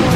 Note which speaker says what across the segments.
Speaker 1: ma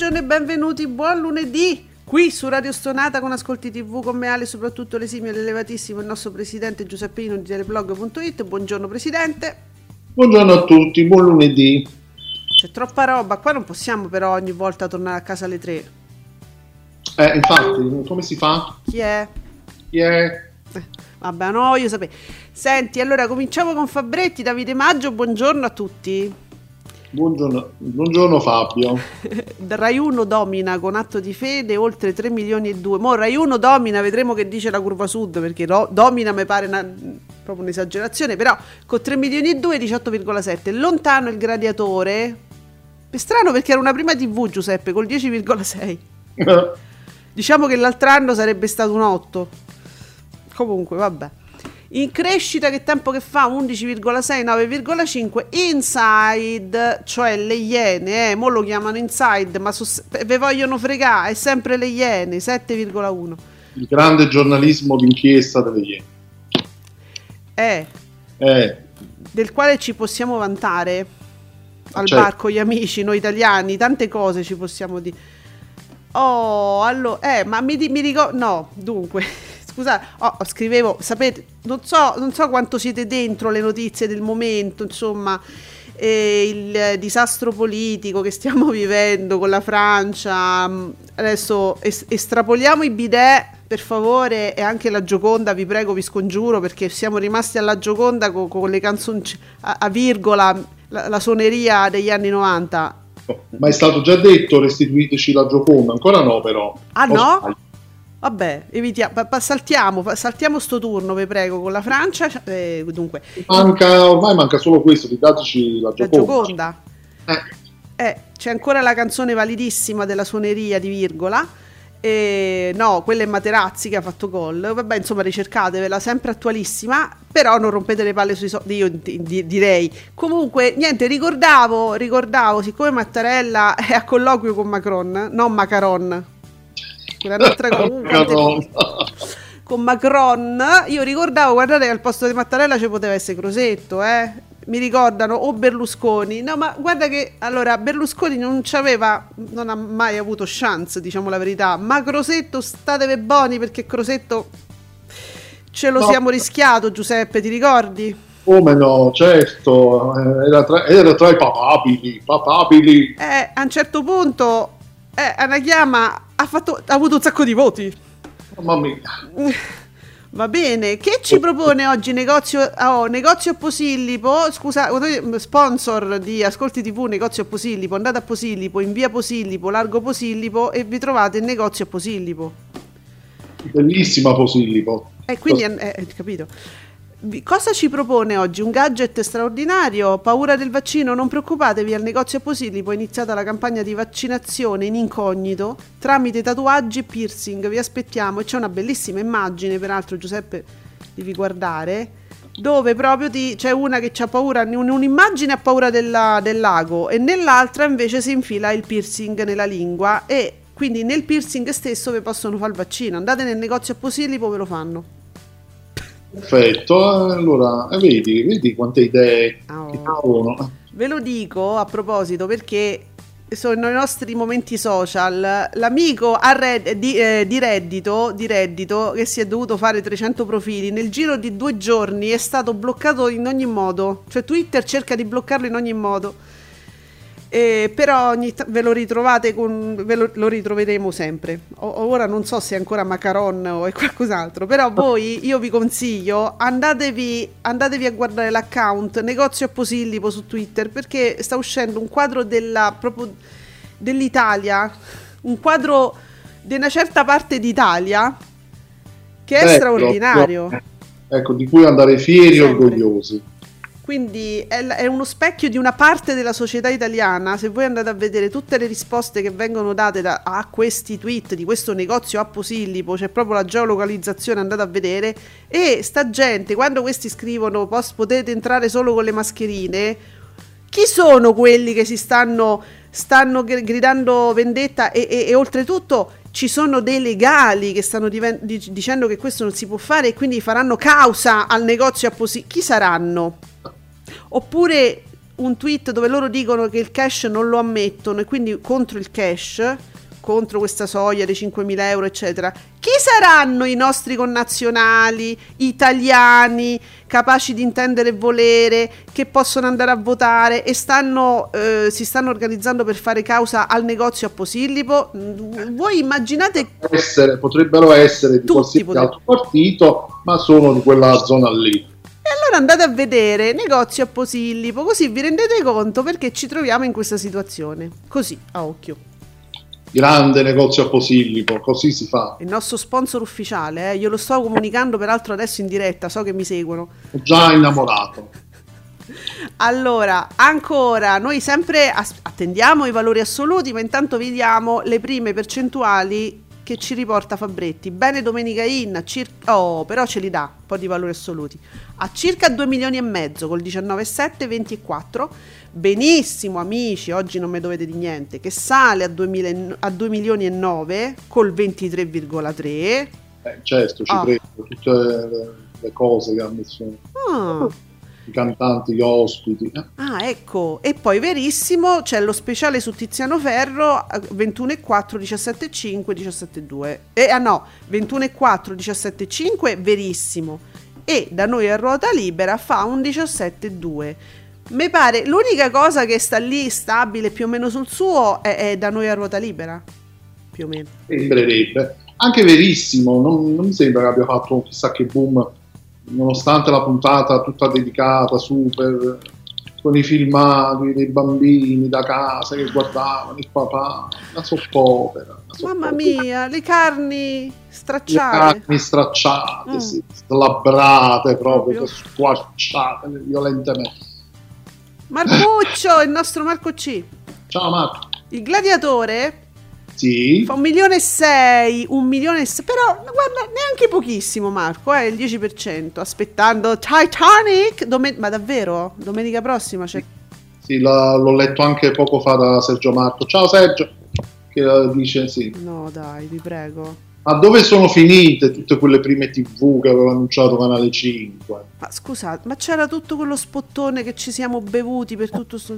Speaker 2: Buongiorno e benvenuti, buon lunedì! Qui su Radio Stonata con Ascolti TV con me Ale, soprattutto l'esimio e l'elevatissimo il nostro presidente Giuseppino di teleblog.it. Buongiorno presidente.
Speaker 3: Buongiorno a tutti, buon lunedì.
Speaker 2: C'è troppa roba, qua non possiamo però ogni volta tornare a casa alle tre.
Speaker 3: Eh, infatti, come si fa?
Speaker 2: Chi è?
Speaker 3: Chi è?
Speaker 2: Eh, vabbè, no, io sapevo. Senti, allora cominciamo con Fabretti, Davide Maggio, buongiorno a tutti.
Speaker 3: Buongiorno, buongiorno Fabio.
Speaker 2: Rai 1 domina con atto di fede oltre 3 milioni e 2. Mo Rai 1 domina, vedremo che dice la curva sud perché ro- domina mi pare una- proprio un'esagerazione, però con 3 milioni e 2 18,7. Lontano il gladiatore. È strano perché era una prima TV Giuseppe col 10,6. Diciamo che l'altro anno sarebbe stato un 8. Comunque, vabbè. In crescita che tempo che fa? 11,6, 9,5. Inside, cioè le iene, eh, mo lo chiamano inside, ma so- ve vogliono fregare, è sempre le iene, 7,1.
Speaker 3: Il grande giornalismo d'inchiesta delle Iene.
Speaker 2: Eh,
Speaker 3: Eh,
Speaker 2: del quale ci possiamo vantare al
Speaker 3: Certo.
Speaker 2: bar con gli amici, noi italiani, tante cose ci possiamo dire. Oh, allora, eh, ma mi, di- mi ricordo, no, dunque, scusate, oh, scrivevo, sapete, non so, non so quanto siete dentro le notizie del momento, insomma, eh, il disastro politico che stiamo vivendo con la Francia, mm, adesso es- estrapoliamo i bidet per favore e anche la Gioconda, vi prego, vi scongiuro perché siamo rimasti alla Gioconda co- con, le canzoni a, a virgola, la, la suoneria degli anni 90.
Speaker 3: ma è stato già detto restituiteci la Gioconda, ancora no però.
Speaker 2: Ah,
Speaker 3: O
Speaker 2: no?
Speaker 3: sbaglio?
Speaker 2: Vabbè, evitiamo, pa- saltiamo, saltiamo sto turno, vi prego, con la Francia. eh, dunque,
Speaker 3: Manca, ormai manca solo questo, ridateci la
Speaker 2: la
Speaker 3: Gioconda.
Speaker 2: Gioconda.
Speaker 3: Eh,
Speaker 2: Eh, c'è ancora la canzone validissima della suoneria di virgola. E, no, quella è Materazzi che ha fatto gol. Vabbè, insomma, ricercatevela, sempre attualissima. Però non rompete le palle sui soldi, io di- di- direi. Comunque, niente, ricordavo, ricordavo, siccome Mattarella è a colloquio con Macron, non Macaron. Quella un'altra comunque.
Speaker 3: Macron.
Speaker 2: con Macron, io ricordavo, guardate che al posto di Mattarella ci poteva essere Crosetto, eh? Mi ricordano o Berlusconi. No, ma guarda che allora Berlusconi non c'aveva non ha mai avuto chance, diciamo la verità. Ma Crosetto statevi buoni perché Crosetto ce lo
Speaker 3: No.
Speaker 2: siamo rischiato, Giuseppe, ti ricordi?
Speaker 3: Come no, certo, eh, era tra, era tra i papabili, papabili.
Speaker 2: Eh, a un certo punto eh, Anachiama ha, fatto, ha avuto un sacco di voti.
Speaker 3: Mamma mia.
Speaker 2: Va bene, che ci propone oggi negozio, oh, negozio Posillipo? Scusa, sponsor di Ascolti TV, negozio Posillipo. Andate a Posillipo, in via Posillipo, largo Posillipo e vi trovate il negozio Posillipo.
Speaker 3: Bellissima Posillipo.
Speaker 2: E quindi, eh, eh, capito. Cosa ci propone oggi? Un gadget straordinario? Paura del vaccino? Non preoccupatevi, al negozio Posillipo è iniziata la campagna di vaccinazione in incognito tramite tatuaggi e piercing. Vi aspettiamo e c'è una bellissima immagine, peraltro Giuseppe devi guardare, dove proprio ti- c'è una che ha paura, in un'immagine ha paura della- del lago e nell'altra invece si infila il piercing nella lingua e quindi nel piercing stesso vi possono fare il vaccino. Andate nel negozio Posillipo, ve lo fanno.
Speaker 3: Perfetto, allora vedi, vedi quante idee
Speaker 2: Oh.
Speaker 3: che cavolo.
Speaker 2: Ve lo dico a proposito perché sono i nostri momenti social. L'amico a Red- di, eh, di reddito, di reddito che si è dovuto fare 300 profili nel giro di due giorni è stato bloccato in ogni modo. Cioè Twitter cerca di bloccarlo in ogni modo. Eh, però ve lo ritrovate con, ve lo, lo ritroveremo sempre. O- ora non so se è ancora Macaron o è qualcos'altro, però voi io vi consiglio andatevi, andatevi a guardare l'account Negozio a Posillipo su Twitter perché sta uscendo un quadro della, proprio dell'Italia, un quadro di una certa parte d'Italia che è
Speaker 3: Ecco,
Speaker 2: straordinario.
Speaker 3: Ecco, di cui andare fieri e orgogliosi.
Speaker 2: Quindi è, è uno specchio di una parte della società italiana. Se voi andate a vedere tutte le risposte che vengono date da- a questi tweet di questo negozio a Posillipo, c'è proprio la geolocalizzazione, andate a vedere. E sta gente, quando questi scrivono "Pos- potete entrare solo con le mascherine, chi sono quelli che si stanno, stanno gr- gridando vendetta e, e- e oltretutto ci sono dei legali che stanno diven- dic- dicendo che questo non si può fare e quindi faranno causa al negozio a Posillipo? Chi saranno? Oppure un tweet dove loro dicono che il cash non lo ammettono e quindi contro il cash, contro questa soglia dei 5.000 euro, eccetera. Chi saranno i nostri connazionali italiani capaci di intendere e volere, che possono andare a votare e stanno, eh, si stanno organizzando per fare causa al negozio a Posillipo? Mm, Voi immaginate
Speaker 3: Essere- potrebbero essere di qualsiasi
Speaker 2: potrebbero.
Speaker 3: altro partito, ma sono di quella zona lì.
Speaker 2: E allora andate a vedere negozio a Posillipo, così vi rendete conto perché ci troviamo in questa situazione. Così, a occhio.
Speaker 3: Grande negozio a Posillipo, così si fa.
Speaker 2: Il nostro sponsor ufficiale, eh, io lo sto comunicando peraltro adesso in diretta, so che mi seguono.
Speaker 3: Ho già innamorato.
Speaker 2: Allora, ancora, noi sempre attendiamo i valori assoluti, ma intanto vediamo le prime percentuali che ci riporta Fabretti. Bene Domenica In, a cir- oh, però ce li dà un po' di valori assoluti. A circa 2 milioni e mezzo col 19,7, 24. Benissimo amici, oggi non mi dovete di niente, che sale a 2, a 2 milioni e 9 col 23,3.
Speaker 3: Eh, certo, ci
Speaker 2: Ah.
Speaker 3: credo, tutte le, le cose che ha messo
Speaker 2: Ah.
Speaker 3: I cantanti, gli ospiti. eh.
Speaker 2: Ah, ecco, e poi verissimo c'è lo speciale su Tiziano Ferro eh, 21,4, 17,5, 17,2. E ah no, 21,4, 17,5, verissimo. E da noi a ruota libera fa un 17,2. Mi pare l'unica cosa che sta lì stabile più o meno sul suo è, è da noi a ruota libera. Più o meno.
Speaker 3: Sembrerebbe. Anche verissimo, non, non mi sembra che abbia fatto un chissà che boom, nonostante la puntata tutta dedicata, super, con i filmati dei bambini da casa che guardavano il papà, una soppopera.
Speaker 2: Mamma mia, le carni
Speaker 3: Le
Speaker 2: stracciate.
Speaker 3: carni stracciate,
Speaker 2: Mm.
Speaker 3: sì, slabbrate proprio,
Speaker 2: Proprio.
Speaker 3: squarciate violentemente.
Speaker 2: Marcuccio, il nostro Marco C.
Speaker 3: Ciao Marco.
Speaker 2: Il gladiatore
Speaker 3: Sì,
Speaker 2: fa un milione e sei, un milione e sei, però guarda, neanche pochissimo Marco, eh, il 10%, aspettando Titanic, Domen- ma davvero? Domenica prossima c'è...
Speaker 3: sì, la- l'ho letto anche poco fa da Sergio Marco. Ciao Sergio, che eh, dice sì.
Speaker 2: No dai, vi prego.
Speaker 3: Ma dove sono finite tutte quelle prime tv che aveva annunciato Canale 5?
Speaker 2: Ma scusate, ma c'era tutto quello spottone che ci siamo bevuti per tutto sto...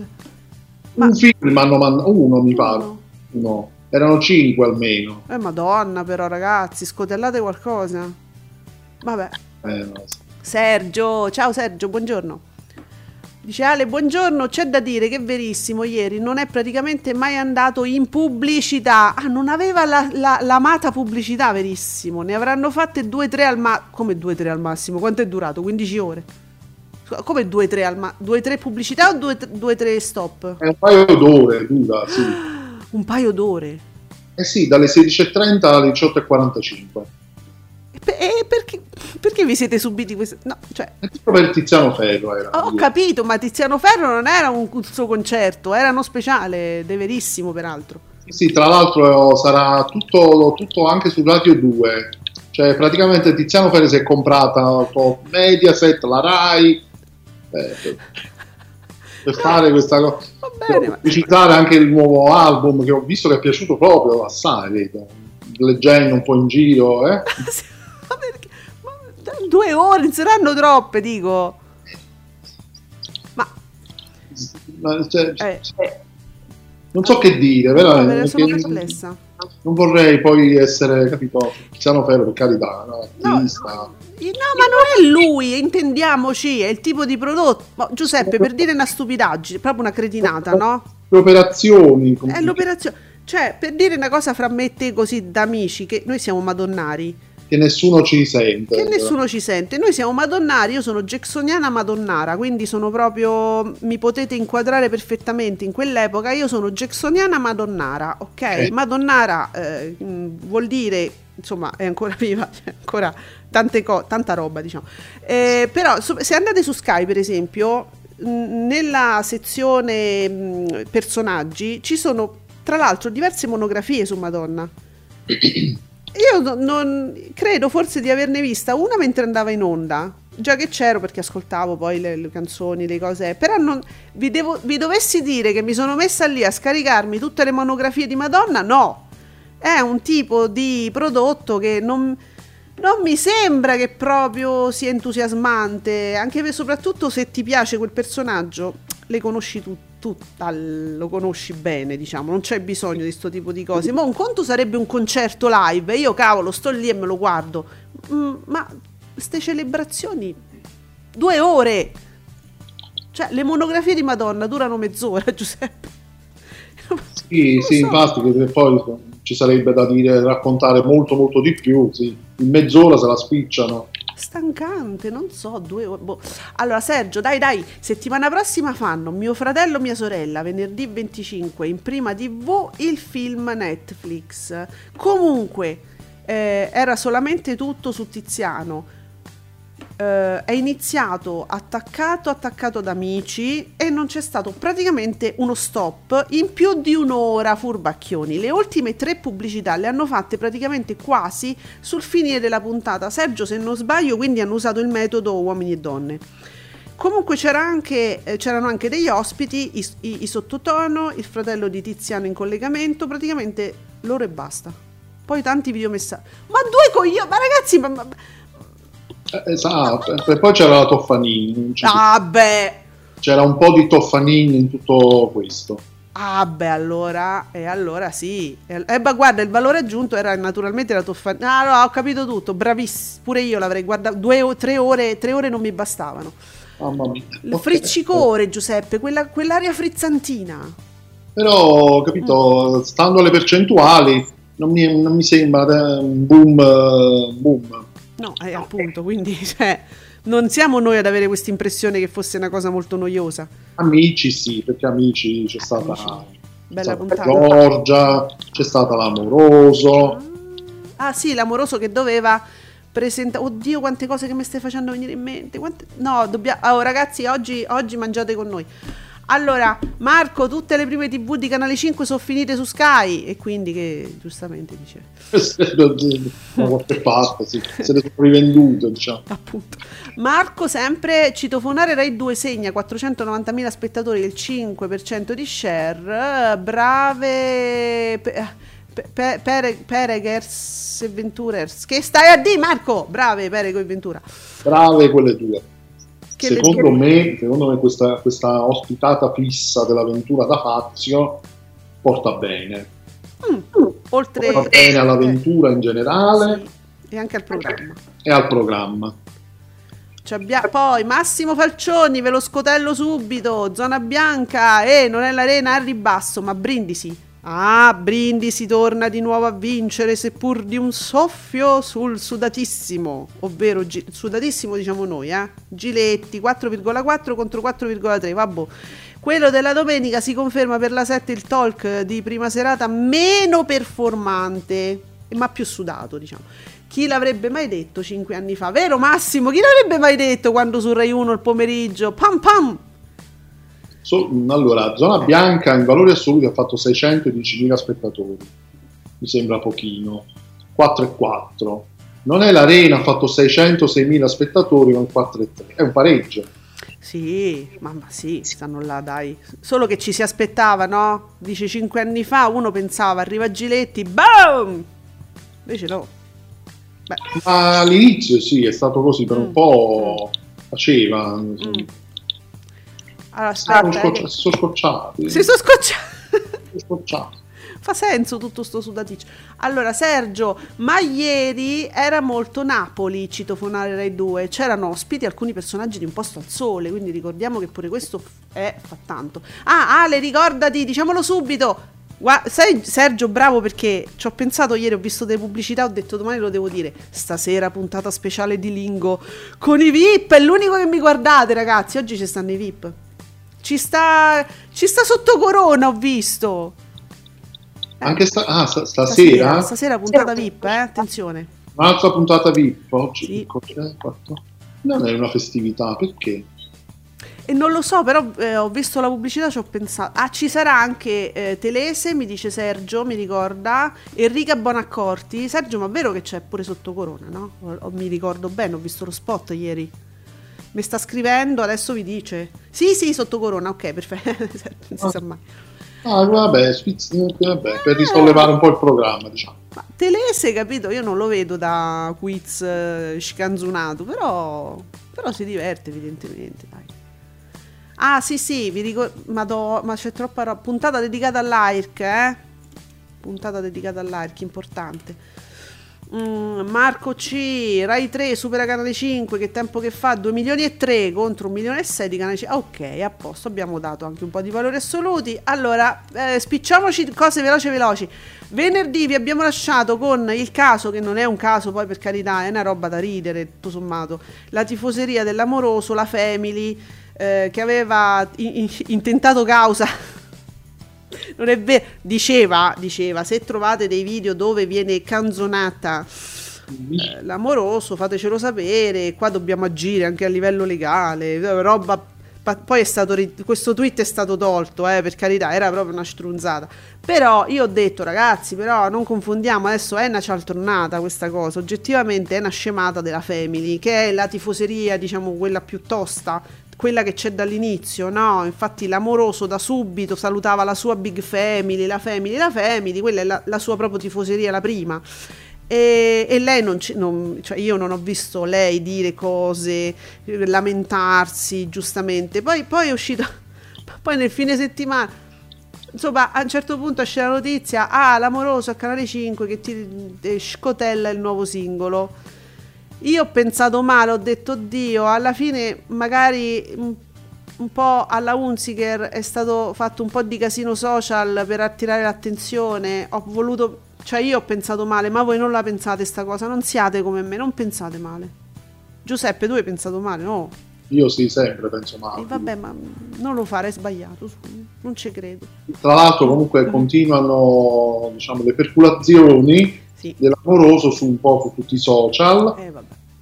Speaker 2: Ma-
Speaker 3: Un film hanno mandato, uno mi pare,
Speaker 2: No.
Speaker 3: uno. Erano cinque almeno.
Speaker 2: Eh madonna però ragazzi, scotellate qualcosa. Vabbè.
Speaker 3: Eh, no.
Speaker 2: Sergio, ciao Sergio, buongiorno. Dice Ale, buongiorno, c'è da dire che verissimo, ieri non è praticamente mai andato in pubblicità. Ah, non aveva la, la- l'amata pubblicità, verissimo. Ne avranno fatte due, tre al massimo. Come due, tre al massimo? Quanto è durato? 15 ore. Come due, tre al massimo? Due, tre pubblicità o due, due, tre stop?
Speaker 3: È un paio d'ore, dura, sì.
Speaker 2: Un paio d'ore.
Speaker 3: Eh sì, dalle 16.30 alle 18.45.
Speaker 2: E, pe- e perché, perché vi siete subiti queste... No, cioè...
Speaker 3: È tutto per Tiziano Ferro era.
Speaker 2: Ho capito, ma Tiziano Ferro non era un suo concerto, era uno speciale, de verissimo peraltro.
Speaker 3: Sì, tra l'altro sarà tutto, tutto anche su Radio 2. Cioè, praticamente Tiziano Ferro si è comprata Mediaset, la Rai, eh, per, fare questa cosa. Per pubblicitare anche il nuovo album che ho visto che è piaciuto proprio assai, vedo. leggendo un po' in giro, eh.
Speaker 2: ma perché? Ma due ore, non saranno troppe, dico. Ma
Speaker 3: Ma, cioè,
Speaker 2: Eh.
Speaker 3: non so che dire, però
Speaker 2: No, me ne sono perplessa.
Speaker 3: non vorrei poi essere, capito, Tiziano Ferro per carità, no,
Speaker 2: No,
Speaker 3: artista.
Speaker 2: No, ma non è lui, intendiamoci, è il tipo di prodotto. Ma, Giuseppe, per dire una stupidaggine, proprio una cretinata, no?
Speaker 3: Come
Speaker 2: È l'operazione. Cioè, per dire una cosa fra me e te così da amici, che noi siamo madonnari,
Speaker 3: che nessuno ci sente.
Speaker 2: che nessuno ci sente. Noi siamo madonnari, io sono jacksoniana madonnara, quindi sono proprio, mi potete inquadrare perfettamente in quell'epoca, io sono jacksoniana madonnara, ok?
Speaker 3: Ok.
Speaker 2: Madonnara eh, vuol dire, insomma, è ancora viva, c'è ancora tante co- tanta roba, diciamo. Eh, però se andate su Sky, per esempio, nella sezione mh, personaggi ci sono, tra l'altro, diverse monografie su Madonna. Io no- non credo forse di averne vista una mentre andava in onda. Già che c'ero perché ascoltavo poi le, le canzoni, le cose. Però non, vi, devo- vi dovessi dire che mi sono messa lì a scaricarmi tutte le monografie di Madonna, no. È un tipo di prodotto che non, non mi sembra che proprio sia entusiasmante. Anche e soprattutto se ti piace quel personaggio, le conosci tu, tutta, lo conosci bene, diciamo. Non c'è bisogno di questo tipo di cose. Ma un conto sarebbe un concerto live. Io, cavolo, sto lì e me lo guardo. Mm, ma queste celebrazioni, due ore. Cioè, le monografie di Madonna durano mezz'ora, Giuseppe.
Speaker 3: Sì, sì,
Speaker 2: so.
Speaker 3: infatti, che poi ci sarebbe da dire, raccontare molto, molto di più. Sì. In mezz'ora se la spicciano.
Speaker 2: Stancante, non so, due boh. Allora, Sergio, dai, dai, settimana prossima fanno mio fratello e mia sorella, venerdì 25, in prima TV, il film Netflix. Comunque, eh, era solamente tutto su Tiziano. Eh, è iniziato attaccato, attaccato ad amici e non c'è stato praticamente uno stop in più di un'ora, furbacchioni. Le ultime tre pubblicità le hanno fatte praticamente quasi sul finire della puntata. Sergio, se non sbaglio, quindi hanno usato il metodo uomini e donne. Comunque c'era anche, eh, c'erano anche degli ospiti, i, i- i sottotono, il fratello di Tiziano in collegamento, praticamente loro e basta. Poi tanti videomessaggi. Ma due coglioni, ma ragazzi, ma... ma-
Speaker 3: esatto. E poi c'era la ci-
Speaker 2: Ah beh,
Speaker 3: C'era un po' di Toffanini in tutto questo.
Speaker 2: ah beh, allora, e allora sì. E, eh, ma guarda, il valore aggiunto era naturalmente la Toffani. Ah no, ho capito tutto, bravissimo. Pure io l'avrei guardato, due o tre ore, tre ore non mi bastavano.
Speaker 3: Mamma mia.
Speaker 2: Il
Speaker 3: Ok.
Speaker 2: friccicore, Giuseppe, quella, quell'aria frizzantina.
Speaker 3: Però, capito, stando alle percentuali, non mi, non mi sembra eh, un boom. eh, boom.
Speaker 2: No, eh, appunto, quindi cioè, non siamo noi ad avere questa impressione che fosse una cosa molto noiosa.
Speaker 3: Amici sì, perché amici c'è stata,
Speaker 2: Amici.
Speaker 3: c'è
Speaker 2: Bella
Speaker 3: stata
Speaker 2: puntata.
Speaker 3: Giorgia, c'è stata l'amoroso.
Speaker 2: Ah sì, l'amoroso che doveva presentare... Oddio, quante cose che mi stai facendo venire in mente. Quante... No, dobbiamo... Oh, ragazzi, oggi, oggi mangiate con noi. Allora, Marco, tutte le prime tv di Canale 5 sono finite su Sky e quindi che giustamente dice...
Speaker 3: da qualche parte, sì. se le sono rivendute, diciamo.
Speaker 2: Appunto. Marco sempre citofonare Rai 2 segna 490.000 spettatori il 5% di share. Brave pe- pe- pe- Pere- Peregers e Venturers. Che stai a di Marco? Brave Perego e Ventura.
Speaker 3: Brave quelle due.
Speaker 2: Le
Speaker 3: secondo
Speaker 2: due-
Speaker 3: me, secondo me questa, questa ospitata fissa dell'avventura da Fazio porta bene.
Speaker 2: Mm, Oltre
Speaker 3: Porta bene all'avventura in generale
Speaker 2: Sì, e anche al programma.
Speaker 3: e al programma.
Speaker 2: Abbia- poi Massimo Falcioni, ve lo scotello subito, zona bianca, e non è l'arena al ribasso, ma Brindisi. Ah, Brindisi torna di nuovo a vincere, seppur di un soffio sul sudatissimo, ovvero gi- sudatissimo diciamo noi, eh? Giletti 4,4 contro 4,3, vabbè. Quello della domenica si conferma per la 7 il talk di prima serata meno performante, ma più sudato, diciamo. Chi l'avrebbe mai detto cinque anni fa? Vero Massimo? Chi l'avrebbe mai detto quando su Rai 1 il pomeriggio? Pam pam!
Speaker 3: So- allora, Zona Bianca in valori assoluti ha fatto 610.000 spettatori, mi sembra pochino, 4 e 4. Non è l'Arena, ha fatto 606.000 spettatori con 4 e 3, è un pareggio.
Speaker 2: Sì, mamma sì, stanno là, dai. Solo che ci si aspettava, no? Dice cinque anni fa uno pensava, arriva Giletti, BOOM! Invece no. Beh,
Speaker 3: Ma all'inizio sì, è stato così, per
Speaker 2: Mm.
Speaker 3: un po' faceva. sì.
Speaker 2: Mm. Allora
Speaker 3: Siamo
Speaker 2: aspetta, eh,
Speaker 3: scoccia-
Speaker 2: che-
Speaker 3: si sono scocciati.
Speaker 2: si sono scocciati.
Speaker 3: scocciato.
Speaker 2: Fa senso tutto sto sudaticcio. Allora, Sergio, ma ieri era molto Napoli, citofonare Rai 2. C'erano ospiti alcuni personaggi di Un posto al sole, quindi ricordiamo che pure questo è, fa tanto. Ah, Ale, ricordati, diciamolo subito. Gua- sai, Sergio, bravo perché ci ho pensato ieri, ho visto delle pubblicità, ho detto domani lo devo dire. Stasera puntata speciale di Lingo con i VIP, è l'unico che mi guardate, ragazzi. Oggi ci stanno i VIP. Ci sta, ci sta sotto corona, ho visto.
Speaker 3: Anche sta- ah, sta- stasera,
Speaker 2: Stasera puntata VIP, eh? Attenzione.
Speaker 3: un'altra puntata VIP oggi.
Speaker 2: Sì.
Speaker 3: Quattro? Non è una festività, perché?
Speaker 2: E non lo so, però eh, ho visto la pubblicità ci ho pensato. Ah, ci sarà anche eh, Telese, mi dice Sergio, mi ricorda. Enrica Bonaccorti. Sergio, ma è vero che c'è pure sotto corona, no? O- o mi ricordo bene, ho visto lo spot ieri. Mi sta scrivendo, adesso vi dice. Sì, sì, sotto corona, ok, perfetto. non si sa mai.
Speaker 3: Ah, vabbè, spizz- vabbè, per risollevare un po' il programma, diciamo.
Speaker 2: Ma Telese, capito? Io non lo vedo da quiz eh, scanzonato, però, però si diverte evidentemente, dai. Ah, sì, sì, vi ricordo, ma c'è troppa roba. Puntata dedicata all'AIRC, eh? Puntata dedicata all'AIRC, importante. Mm, Marco C, Rai 3, supera Canale 5, che tempo che fa? 2 milioni e 3 contro 1 milione e 6 di Canale 5. Ok, a posto, abbiamo dato anche un po' di valori assoluti. Allora, eh, spicciamoci cose veloci veloci. Venerdì vi abbiamo lasciato con il caso, che non è un caso poi per carità, è una roba da ridere, tutto sommato. La tifoseria dell'amoroso, la Family, eh, che aveva in- in- intentato causa non è vero, diceva, diceva, se trovate dei video dove viene canzonata eh, l'amoroso, fatecelo sapere, qua dobbiamo agire anche a livello legale, eh, roba pa- poi è stato ri- questo tweet è stato tolto, eh, per carità, era proprio una strunzata. Però io ho detto, ragazzi, però non confondiamo, adesso è una cialtronata questa cosa, oggettivamente è una scemata della Family, che è la tifoseria, diciamo, quella più tosta, quella che c'è dall'inizio, no? Infatti l'amoroso da subito salutava la sua big family, la family, la family, quella è la, la sua proprio tifoseria, la prima. E, e lei non, ci- non- cioè io non ho visto lei dire cose, lamentarsi giustamente. Poi, poi è uscito, poi nel fine settimana, insomma, a un certo punto esce la notizia: ah, l'amoroso a Canale 5 che ti eh, scotella il nuovo singolo. Io ho pensato male, ho detto Dio, alla fine magari un, un po' alla Unziker è stato fatto un po' di casino social per attirare l'attenzione, ho voluto, cioè io ho pensato male, ma voi non la pensate sta cosa, non siate come me, non pensate male. Giuseppe, tu hai pensato male, no?
Speaker 3: Io sì, sempre penso male.
Speaker 2: E vabbè, ma non lo fare, è sbagliato, non ci credo.
Speaker 3: Tra l'altro comunque continuano diciamo, le perculazioni
Speaker 2: Sì,
Speaker 3: dell'amoroso su un po' su tutti i social.
Speaker 2: Eh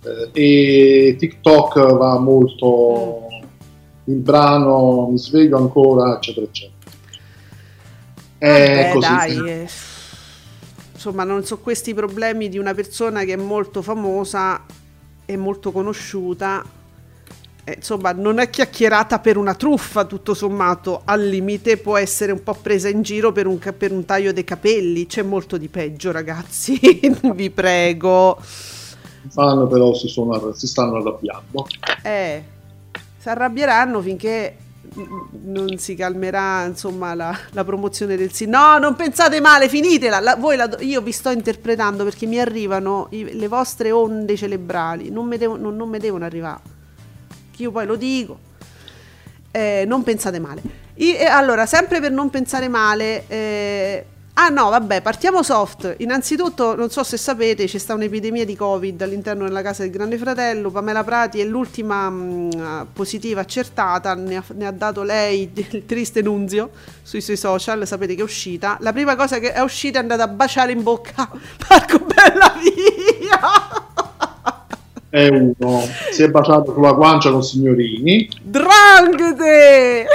Speaker 3: eh, e TikTok va molto il brano mi sveglio ancora eccetera eccetera. È
Speaker 2: Vabbè,
Speaker 3: così.
Speaker 2: dai, eh, insomma, non so questi problemi di una persona che è molto famosa e molto conosciuta. Eh, insomma, non è chiacchierata per una truffa, tutto sommato. Al limite può essere un po' presa in giro per un, per un taglio dei capelli. C'è molto di peggio, ragazzi. Vi prego.
Speaker 3: I fan però si, sono si stanno arrabbiando
Speaker 2: Eh, si arrabbieranno finché mm, non si calmerà insomma la, la promozione del sì. No, non pensate male, finitela. La- voi la- io vi sto interpretando perché mi arrivano i- le vostre onde cerebrali. Non mi devo- non- non devono arrivare. Io poi lo dico. Eh, non pensate male. I- e allora, sempre per non pensare male. eh, ah no, vabbè, partiamo soft. Innanzitutto, non so se sapete, c'è sta un'epidemia di Covid all'interno della casa del Grande Fratello. Pamela Prati è l'ultima mh, positiva accertata, ne ha, ne ha dato lei il triste nunzio sui suoi social, sapete che è uscita. La prima cosa che è uscita è andata a baciare in bocca Marco Bellavia.
Speaker 3: È uno si è baciato sulla guancia con signorini
Speaker 2: Dranghete!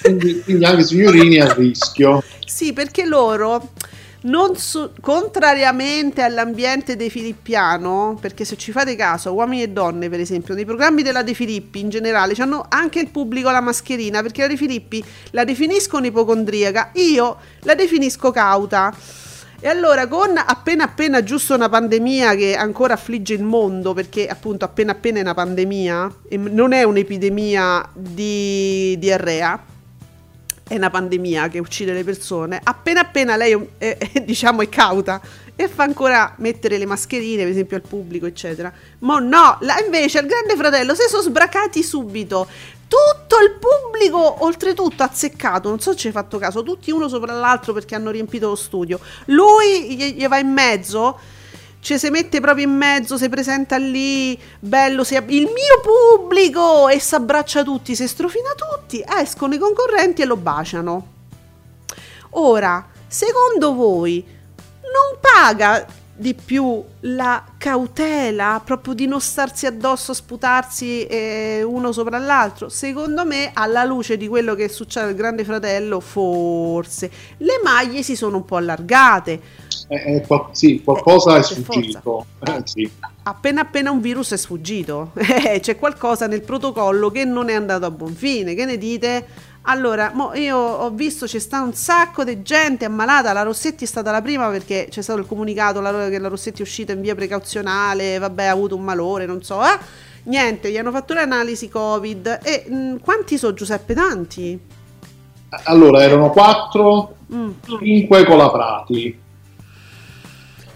Speaker 3: quindi, quindi anche signorini a rischio
Speaker 2: Sì, perché loro, non so- contrariamente all'ambiente dei Filippiano, perché se ci fate caso, uomini e donne, per esempio, nei programmi della De Filippi in generale, hanno anche il pubblico la mascherina, perché la De Filippi la definiscono ipocondriaca, io la definisco cauta. E allora, con appena appena giusto una pandemia che ancora affligge il mondo, perché appunto appena appena è una pandemia, e non è un'epidemia di diarrea, è una pandemia che uccide le persone, appena appena lei eh, eh, diciamo è cauta e fa ancora mettere le mascherine, per esempio al pubblico, eccetera. Ma no, là invece al Grande Fratello si sono sbracati subito. Tutto il pubblico, oltretutto azzeccato, non so se ci hai fatto caso, tutti uno sopra l'altro perché hanno riempito lo studio. Lui gli, gli va in mezzo, ci si mette proprio in mezzo, si presenta lì, bello, si il mio pubblico e si abbraccia tutti, si strofina tutti, escono i concorrenti e lo baciano. Ora, secondo voi non paga di più la cautela proprio di non starsi addosso, sputarsi eh, uno sopra l'altro? Secondo me, alla luce di quello che succede al Grande Fratello, forse le maglie si sono un po' allargate.
Speaker 3: Eh, eh, qual- sì, qualcosa
Speaker 2: Eh,
Speaker 3: è
Speaker 2: per
Speaker 3: sfuggito. Eh, sì.
Speaker 2: Appena appena un virus è sfuggito, Eh, c'è qualcosa nel protocollo che non è andato a buon fine. Che ne dite? Allora, io ho visto c'è sta un sacco di gente ammalata. La Rossetti è stata la prima perché c'è stato il comunicato la- che la Rossetti è uscita in via precauzionale. Vabbè, ha avuto un malore, non so. Eh? Niente, gli hanno fatto le analisi Covid. E mh, quanti sono Giuseppe? Tanti?
Speaker 3: Allora, erano quattro,
Speaker 2: Mm.
Speaker 3: cinque con la Prati.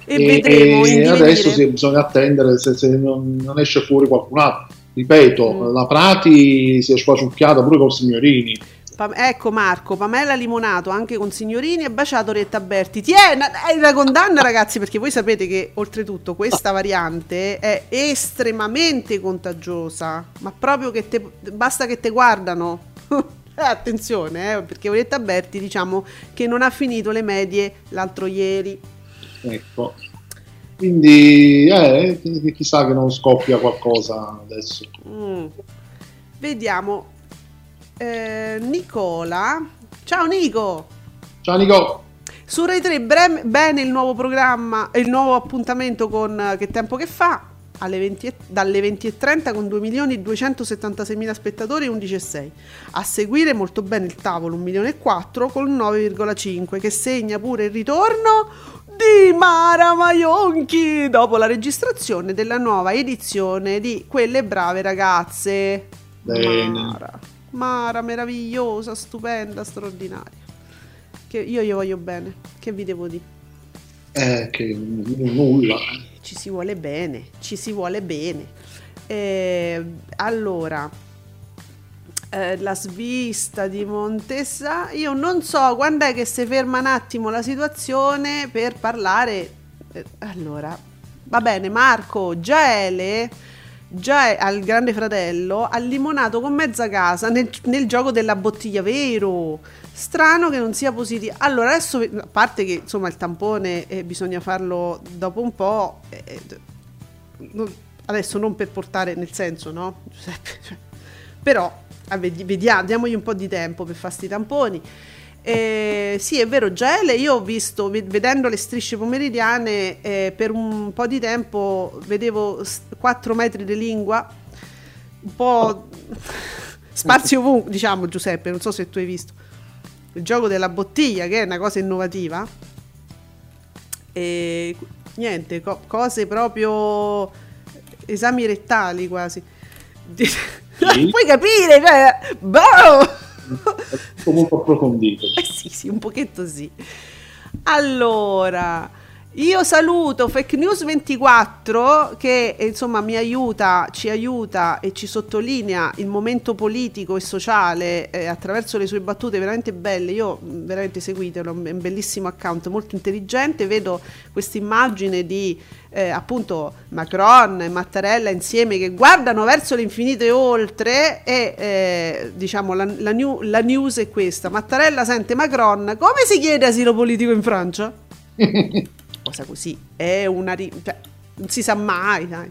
Speaker 2: E, vedremo in
Speaker 3: e adesso sì, bisogna attendere se, se non, non esce fuori qualcun altro. Ripeto,
Speaker 2: Mm.
Speaker 3: la Prati si è squasucchiata pure con Signorini.
Speaker 2: Pam- ecco Marco, Pamela Limonato anche con signorini e baciato Retta Berti. Tiena, è una condanna ragazzi perché voi sapete che oltretutto questa variante è estremamente contagiosa, ma proprio che te, basta che te guardano. Attenzione, eh, perché Oretta Berti diciamo che non ha finito le medie l'altro ieri.
Speaker 3: Ecco. Quindi, eh, chi- chissà che non scoppia qualcosa adesso.
Speaker 2: Mm. Vediamo. Eh, Nicola. Ciao Nico.
Speaker 3: Ciao Nico.
Speaker 2: Su Rai 3 bre- bene il nuovo programma, il nuovo appuntamento con eh, Che tempo che fa? Alle 20 e- dalle 20.30 con 2.276.000 spettatori e 11,6. A seguire molto bene il tavolo 1 milione e 4 con 9,5 che segna pure il ritorno di Mara Maionchi dopo la registrazione della nuova edizione di Quelle brave ragazze.
Speaker 3: Bene.
Speaker 2: Mara, Mara meravigliosa, stupenda, straordinaria. Che io gli voglio bene, che vi devo dire?
Speaker 3: Eh, che nulla.
Speaker 2: Ci si vuole bene, ci si vuole bene. Eh, allora, eh, la svista di Montesa, io non so quando è che si ferma un attimo la situazione per parlare. eh, allora, va bene, Marco, Giaele, già al Grande Fratello, ha limonato con mezza casa nel, nel gioco della bottiglia, vero? Strano che non sia positivo. Allora, adesso, a parte che insomma il tampone eh, bisogna farlo dopo un po', eh, non- adesso non per portare nel senso, no? Giuseppe? Cioè, però, vediamo, diamogli un po' di tempo per fare sti tamponi. Eh, sì, è vero, gele. Io ho visto, ve- vedendo le strisce pomeridiane, eh, per un po' di tempo vedevo 4 metri di lingua, un po' sparsi ovunque, diciamo Giuseppe, non so se tu hai visto. Il gioco della bottiglia, che è una cosa innovativa. E niente, co- cose proprio esami rettali quasi. Puoi capire, cioè, boh!
Speaker 3: Molto approfondito.
Speaker 2: Eh sì, sì, un pochetto sì. Allora, io saluto Fake News 24 che eh, insomma mi aiuta, ci aiuta e ci sottolinea il momento politico e sociale eh, attraverso le sue battute veramente belle. Io mh, veramente seguitelo, è un bellissimo account, molto intelligente. Vedo questa immagine di eh, appunto Macron e Mattarella insieme che guardano verso l'infinito e oltre e eh, diciamo la, la new- la news è questa Mattarella sente Macron come si chiede asilo politico in Francia? cosa così è una ri- cioè, non si sa mai dai.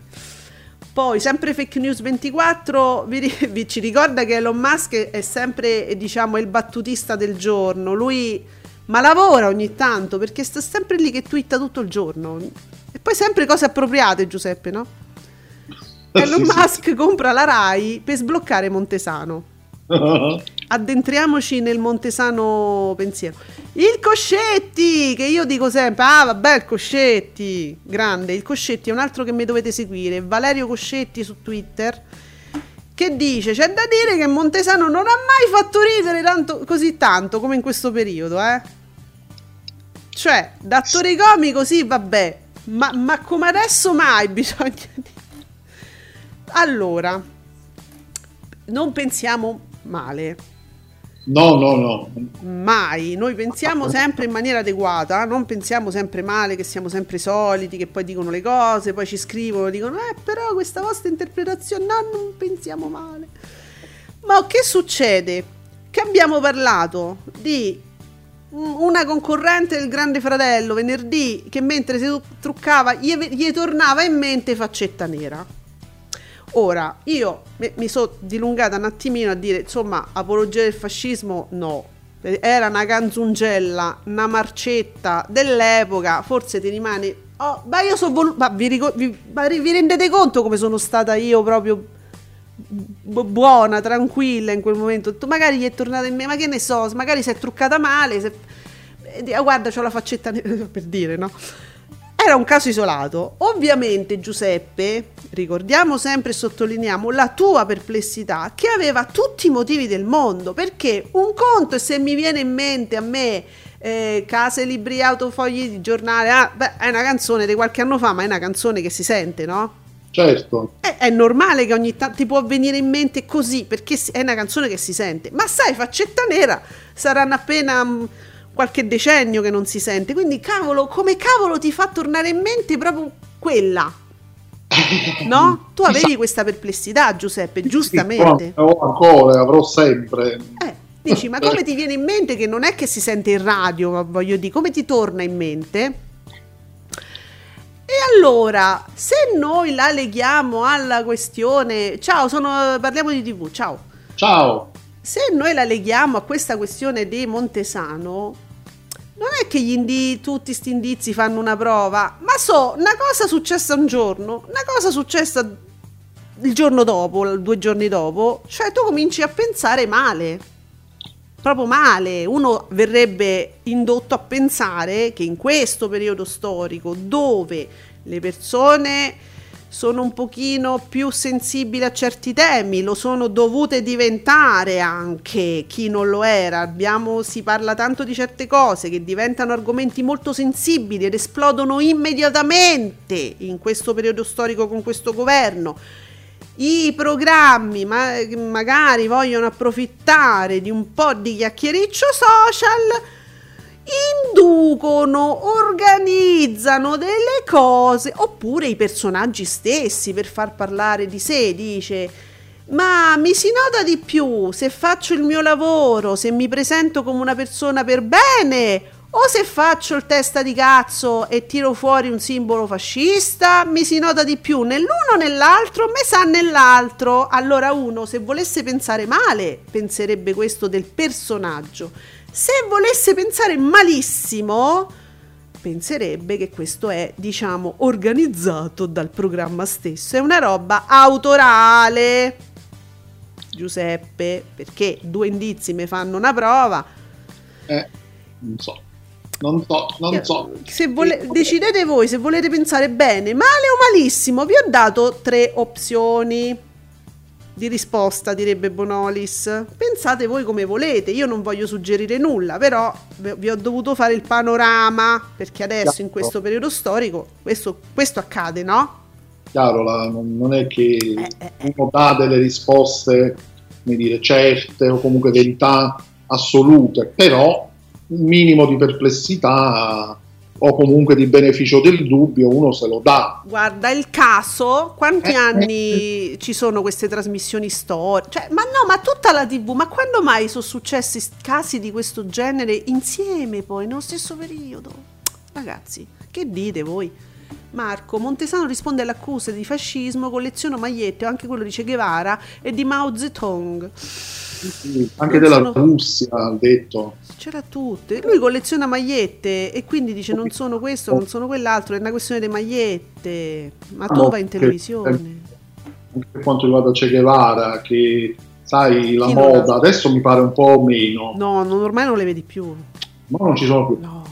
Speaker 2: poi sempre fake news 24 vi, vi ci ricorda che Elon Musk è sempre diciamo il battutista del giorno lui ma lavora ogni tanto perché sta sempre lì che twitta tutto il giorno e poi sempre cose appropriate Giuseppe no? Elon. Musk compra la Rai per sbloccare Montesano addentriamoci nel montesano pensiero. Il Coscetti, che io dico sempre, ah vabbè il Coscetti, grande, il Coscetti è un altro che mi dovete seguire, Valerio Coscetti su Twitter, che dice c'è da dire che Montesano non ha mai fatto ridere tanto, così tanto come in questo periodo, eh. Cioè, da attore comico sì, vabbè, ma, ma come adesso mai bisogna dire. Allora, non pensiamo male,
Speaker 3: No, no, no.
Speaker 2: mai, noi pensiamo sempre in maniera adeguata, non pensiamo sempre male, che siamo sempre soliti, che poi dicono le cose, poi ci scrivono, dicono, eh però questa vostra interpretazione, no, non pensiamo male. Ma che succede? Che abbiamo parlato di una concorrente del Grande Fratello venerdì che mentre si truccava gli, gli tornava in mente faccetta nera. Ora, io mi, sono dilungata un attimino a dire, insomma, apologia del fascismo no. Era una canzungella, una marcetta dell'epoca, forse ti rimane... Oh, ma io sono voluta... Ma vi, rico- vi- ma vi rendete conto come sono stata io proprio bu- buona, tranquilla in quel momento? Magari gli è tornata in me, ma che ne so, magari si è truccata male, se- eh, guarda, c'ho la faccetta per dire, no? Era un caso isolato. Ovviamente Giuseppe, ricordiamo sempre e sottolineiamo la tua perplessità, che aveva tutti i motivi del mondo, perché un conto e se mi viene in mente a me eh, case, libri, auto, fogli di giornale, ah, beh, è una canzone di qualche anno fa, ma è una canzone che si sente, no?
Speaker 3: Certo.
Speaker 2: È, è normale che ogni tanto ti può venire in mente così, perché è una canzone che si sente. Ma sai, faccetta nera saranno appena mm, qualche decennio che non si sente. Quindi, cavolo, come cavolo ti fa tornare in mente proprio quella? No? Tu avevi questa perplessità, Giuseppe, giustamente.
Speaker 3: Ho ancora, avrò sempre.
Speaker 2: Eh, dici, ma come ti viene in mente che non è che si sente in radio, ma voglio dire, come ti torna in mente? E allora, se noi la leghiamo alla questione, ciao, sono, parliamo di TV, ciao.
Speaker 3: Ciao.
Speaker 2: Se noi la leghiamo a questa questione di Montesano, non è che indi- tutti sti indizi fanno una prova, ma so, una cosa successa un giorno, una cosa successa il giorno dopo, due giorni dopo, cioè tu cominci a pensare male. Proprio male, uno verrebbe indotto a pensare che in questo periodo storico dove le persone sono un pochino più sensibili a certi temi, lo sono dovute diventare anche chi non lo era. Abbiamo, si parla tanto di certe cose che diventano argomenti molto sensibili ed esplodono immediatamente in questo periodo storico con questo governo. I programmi ma- magari vogliono approfittare di un po' di chiacchiericcio social inducono, organizzano delle cose, oppure i personaggi stessi per far parlare di sé, dice ma mi si nota di più se faccio il mio lavoro, se mi presento come una persona per bene o se faccio il testa di cazzo e tiro fuori un simbolo fascista, mi si nota di più nell'uno nell'altro, me sa nell'altro. Allora uno se volesse pensare male, penserebbe questo del personaggio. Se volesse pensare malissimo, penserebbe che questo è, diciamo, organizzato dal programma stesso. È una roba autorale. Giuseppe, perché due indizi mi fanno una prova.
Speaker 3: Eh, non so. Non so, non so.
Speaker 2: Se vole- decidete voi se volete pensare bene, male o malissimo. Vi ho dato tre opzioni di risposta, direbbe Bonolis. Pensate voi come volete. Io non voglio suggerire nulla, però vi ho dovuto fare il panorama perché adesso in questo periodo storico questo, questo accade, no?
Speaker 3: Chiaro, la- non è che
Speaker 2: eh,
Speaker 3: uno dà delle risposte, come dire, certe o comunque verità assolute, però un minimo di perplessità o comunque di beneficio del dubbio uno se lo dà.
Speaker 2: Guarda il caso, quanti
Speaker 3: Eh,
Speaker 2: anni ci sono queste trasmissioni storiche? Cioè, ma no, ma tutta la TV, ma quando mai sono successi casi di questo genere insieme poi, nello stesso periodo? Ragazzi, che dite voi? Marco, Montesano risponde alle accuse di fascismo, colleziona magliette, anche quello di Che Guevara e di Mao Zedong.
Speaker 3: Anche della
Speaker 2: sono-
Speaker 3: Russia ha detto.
Speaker 2: C'era tutte. Lui colleziona magliette e quindi dice non sono questo, non sono quell'altro, è una questione di magliette. Ma tu
Speaker 3: Ah,
Speaker 2: vai in televisione.
Speaker 3: anche per quanto riguarda Che Guevara, che sai, la
Speaker 2: Chi
Speaker 3: moda
Speaker 2: ha-
Speaker 3: adesso mi pare un po' meno,
Speaker 2: No, non- ormai non le vedi più.
Speaker 3: ma non ci sono più.
Speaker 2: No.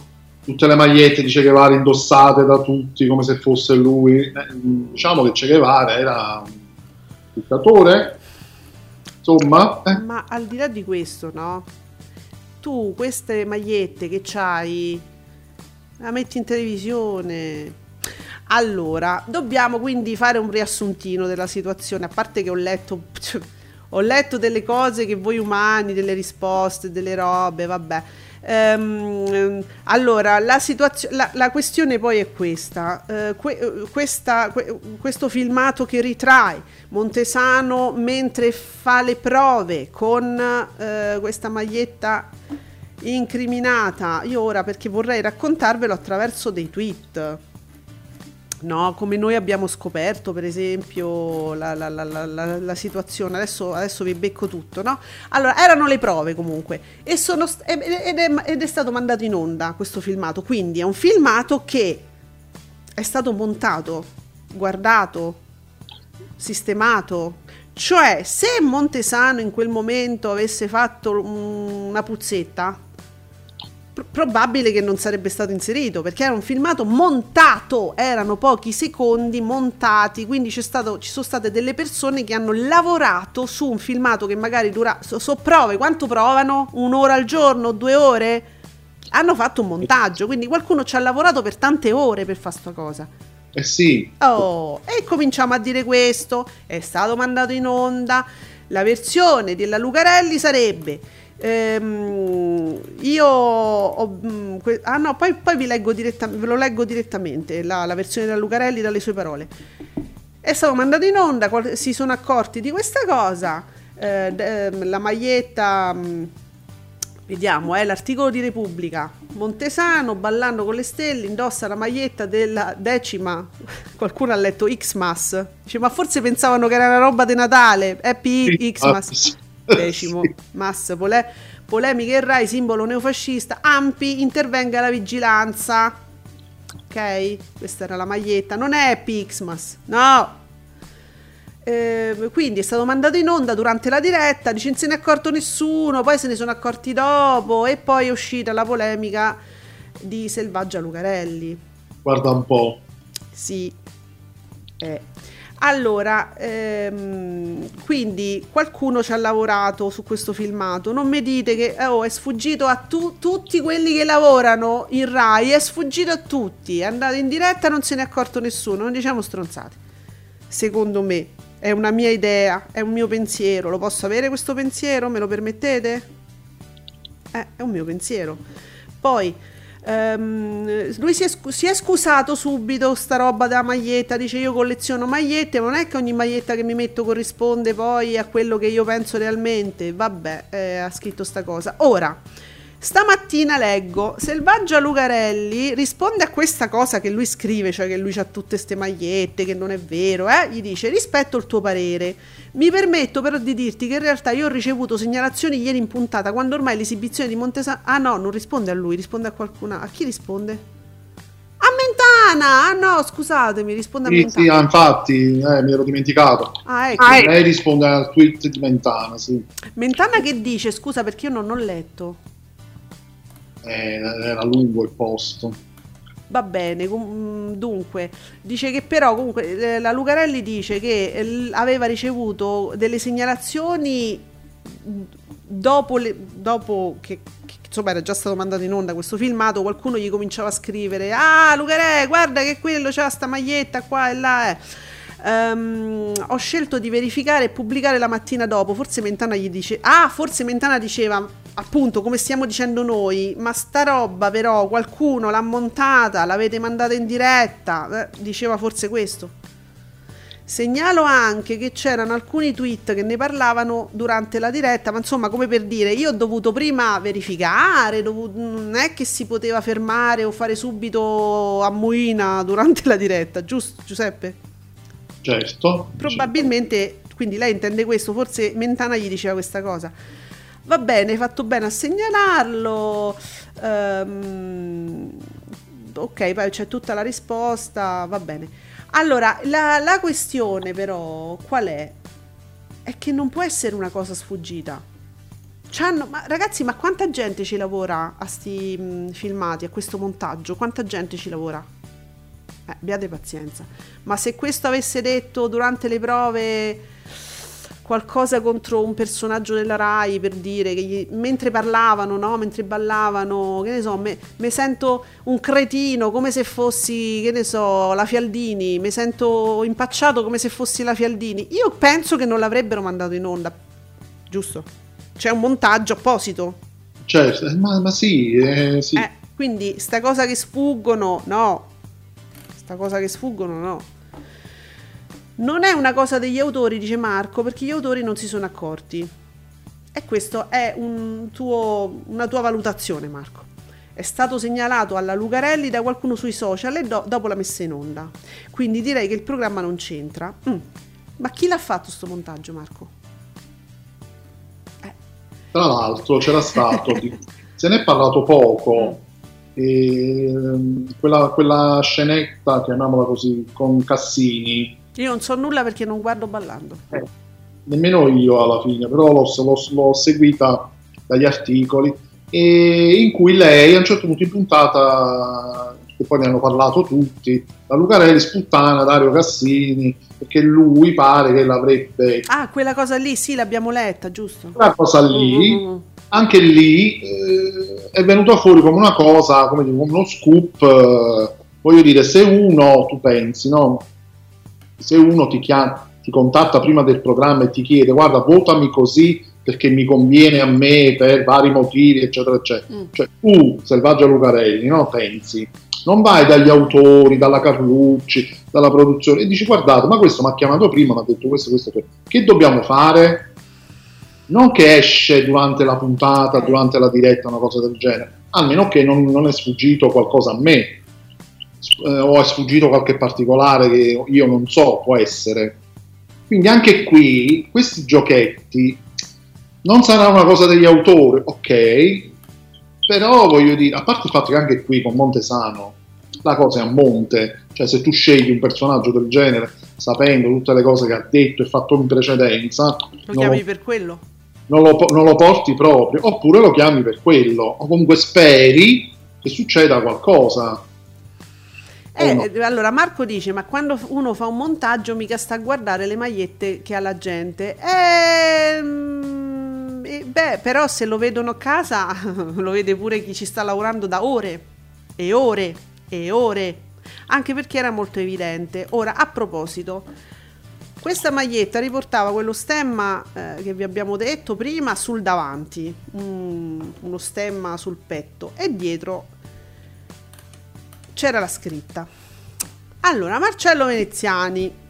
Speaker 3: Tutte le magliette di Che Guevara indossate da tutti come se fosse lui. Eh, diciamo che Che Guevara era un dittatore, insomma, eh,
Speaker 2: Ma al di là di questo, no? Tu queste magliette che c'hai, la metti in televisione. Allora, dobbiamo quindi fare un riassuntino della situazione, a parte che ho letto, ho letto delle cose che voi umani, delle risposte, delle robe, vabbè. Ehm, allora, la, situazio- la, la questione poi è questa, eh, que- questa que- questo filmato che ritrae Montesano mentre fa le prove con eh, questa maglietta incriminata, io ora perché vorrei raccontarvelo attraverso dei tweet. No, come noi abbiamo scoperto, per esempio, la, la- la- la- situazione. Adesso, adesso vi becco tutto, no? Allora, erano le prove comunque. E sono ed, è, ed è stato mandato in onda questo filmato. Quindi è un filmato che è stato montato, guardato, sistemato. Cioè, se Montesano in quel momento avesse fatto una puzzetta, probabile che non sarebbe stato inserito perché era un filmato montato, erano pochi secondi montati, quindi c'è stato, ci sono state delle persone che hanno lavorato su un filmato che magari dura, so, so prove, quanto provano? Un'ora al giorno, due ore? Hanno fatto un montaggio, quindi qualcuno ci ha lavorato per tante ore per fare sta cosa.
Speaker 3: eh sì,
Speaker 2: Oh, e cominciamo a dire questo, è stato mandato in onda, la versione della Lucarelli sarebbe... ehm, io ho, mm, ah no poi, poi vi leggo direttamente ve lo leggo direttamente la, la versione della Lucarelli dalle sue parole è stato mandato in onda qual- si sono accorti di questa cosa eh, d- ehm, la maglietta mm, Vediamo, è l'articolo di Repubblica. Montesano ballando con le stelle indossa la maglietta della decima. Qualcuno ha letto Xmas. Dice, ma forse pensavano che era una roba di Natale. Happy Xmas. Decimo.
Speaker 3: Sì.
Speaker 2: Mass. Pole- polemiche in Rai, simbolo neofascista. Ampi, intervenga la vigilanza. Ok? Questa era la maglietta. Non è Happy Xmas. No. Eh, quindi è stato mandato in onda durante la diretta, dice non se ne è accorto nessuno, poi se ne sono accorti dopo e poi è uscita la polemica di Selvaggia Lucarelli.
Speaker 3: guarda un po'.
Speaker 2: Sì. Eh. Allora, ehm, quindi qualcuno ci ha lavorato su questo filmato. Non mi dite che oh, è sfuggito a tu- tutti quelli che lavorano in Rai, è sfuggito a tutti. È andato in diretta, non se ne è accorto nessuno. Non diciamo stronzate. Secondo me, è una mia idea, è un mio pensiero. Lo posso avere questo pensiero? Me lo permettete? Eh, è un mio pensiero. Poi ehm, lui si è, si è scusato subito sta roba della maglietta, dice io colleziono magliette, ma non è che ogni maglietta che mi metto corrisponde poi a quello che io penso realmente. Vabbè, eh, ha scritto sta cosa. Ora, stamattina leggo, Selvaggia Lucarelli risponde a questa cosa che lui scrive, cioè che lui ha tutte ste magliette, che non è vero, eh? gli dice rispetto il tuo parere. Mi permetto però di dirti che in realtà io ho ricevuto segnalazioni ieri in puntata quando ormai l'esibizione di Montesano... Ah no, non risponde a lui, risponde a qualcun altro. A chi risponde? A Mentana! Ah no, scusatemi, risponde a
Speaker 3: Sì,
Speaker 2: Mentana.
Speaker 3: sì, ah, infatti, eh, mi ero dimenticato.
Speaker 2: Ah, ecco.
Speaker 3: Lei risponde al tweet di Mentana, sì.
Speaker 2: Mentana che dice? Scusa perché io non ho letto.
Speaker 3: Eh, era lungo il posto.
Speaker 2: Va bene, dunque, dice che però comunque eh, la Lucarelli dice che eh, aveva ricevuto delle segnalazioni dopo, le- dopo che, che, insomma era già stato mandato in onda questo filmato, qualcuno gli cominciava a scrivere "Ah, Lucarelli, guarda che quello c'ha sta maglietta qua e là". Eh. Ehm, ho scelto di verificare e pubblicare la mattina dopo. Forse Mentana gli dice: Ah, forse Mentana diceva appunto come stiamo dicendo noi. Ma sta roba, però, qualcuno l'ha montata, l'avete mandata in diretta. Eh, diceva forse questo. Segnalo anche che c'erano alcuni tweet che ne parlavano durante la diretta, ma insomma, come per dire, io ho dovuto prima verificare, dovu- non è che si poteva fermare o fare subito a muina durante la diretta, giusto Giuseppe?
Speaker 3: Certo.
Speaker 2: Probabilmente, quindi lei intende questo, forse Mentana gli diceva questa cosa. Va bene, hai fatto bene a segnalarlo. Ehm, ok, poi c'è tutta la risposta, va bene. Allora, la, la questione però qual è? È che non può essere una cosa sfuggita. C'hanno- ma ragazzi, ma quanta gente ci lavora a sti mh, filmati, a questo montaggio? Quanta gente ci lavora? Eh, abbiate pazienza. Ma se questo avesse detto durante le prove, qualcosa contro un personaggio della Rai per dire che gli- mentre parlavano, no? mentre ballavano, che ne so, mi sento un cretino come se fossi, che ne so, la Fialdini, mi sento impacciato come se fossi la Fialdini. Io penso che non l'avrebbero mandato in onda, giusto? C'è un montaggio apposito.
Speaker 3: Eh, ma, ma sì, eh, sì.
Speaker 2: Eh, quindi sta cosa che sfuggono, no. Sta cosa che sfuggono, no. Non è una cosa degli autori, dice Marco, perché gli autori non si sono accorti. E questo è un tuo- una tua valutazione, Marco. È stato segnalato alla Lucarelli da qualcuno sui social e do- dopo la messa in onda. Quindi direi che il programma non c'entra. Mm. Ma chi l'ha fatto sto montaggio, Marco?
Speaker 3: Tra l'altro c'era stato, di- se ne è parlato poco, ehm, quella, quella scenetta, chiamiamola così, con Cassini,
Speaker 2: Io non so nulla perché non guardo ballando.
Speaker 3: nemmeno io alla fine, però l'ho, l'ho- l'ho seguita dagli articoli, e in cui lei a un certo punto in puntata, che poi ne hanno parlato tutti, la Lucarelli sputtana Dario Cassini, perché lui pare che l'avrebbe...
Speaker 2: Ah, quella cosa lì, sì, l'abbiamo letta, giusto?
Speaker 3: Quella cosa lì,
Speaker 2: Mm, mm, mm.
Speaker 3: anche lì eh, è venuta fuori come una cosa, come dire, come uno scoop. eh, voglio dire, se uno, tu pensi, no? Se uno ti, chia- ti contatta prima del programma e ti chiede, guarda, votami così perché mi conviene a me per vari motivi, eccetera, eccetera.
Speaker 2: Mm.
Speaker 3: Cioè, tu, Selvaggia Lucarelli, no? Pensi, non vai dagli autori, dalla Carlucci, dalla produzione e dici, guardate, ma questo mi ha chiamato prima, mi ha detto questo, questo, questo. Che dobbiamo fare? non che esce durante la puntata, durante la diretta, una cosa del genere, almeno che non, non è sfuggito qualcosa a me, eh, o è sfuggito qualche particolare che io non so, può essere. Quindi anche qui, questi giochetti non sarà una cosa degli autori, ok, però voglio dire, a parte il fatto che anche qui con Montesano la cosa è a monte, cioè se tu scegli un personaggio del genere sapendo tutte le cose che ha detto e fatto in precedenza,
Speaker 2: Lo
Speaker 3: non-
Speaker 2: chiami per quello?
Speaker 3: non lo, non lo porti proprio, oppure lo chiami per quello, o comunque speri che succeda qualcosa.
Speaker 2: Eh,
Speaker 3: no.
Speaker 2: eh, allora Marco dice: Ma quando uno fa un montaggio, mica sta a guardare le magliette che ha la gente. Ehm, eh, beh, però se lo vedono a casa, lo vede pure chi ci sta lavorando da ore e ore e ore. Anche perché era molto evidente. Ora, a proposito, questa maglietta riportava quello stemma eh, che vi abbiamo detto prima sul davanti, Mm, uno stemma sul petto, e dietro c'era la scritta. Allora, Marcello Veneziani,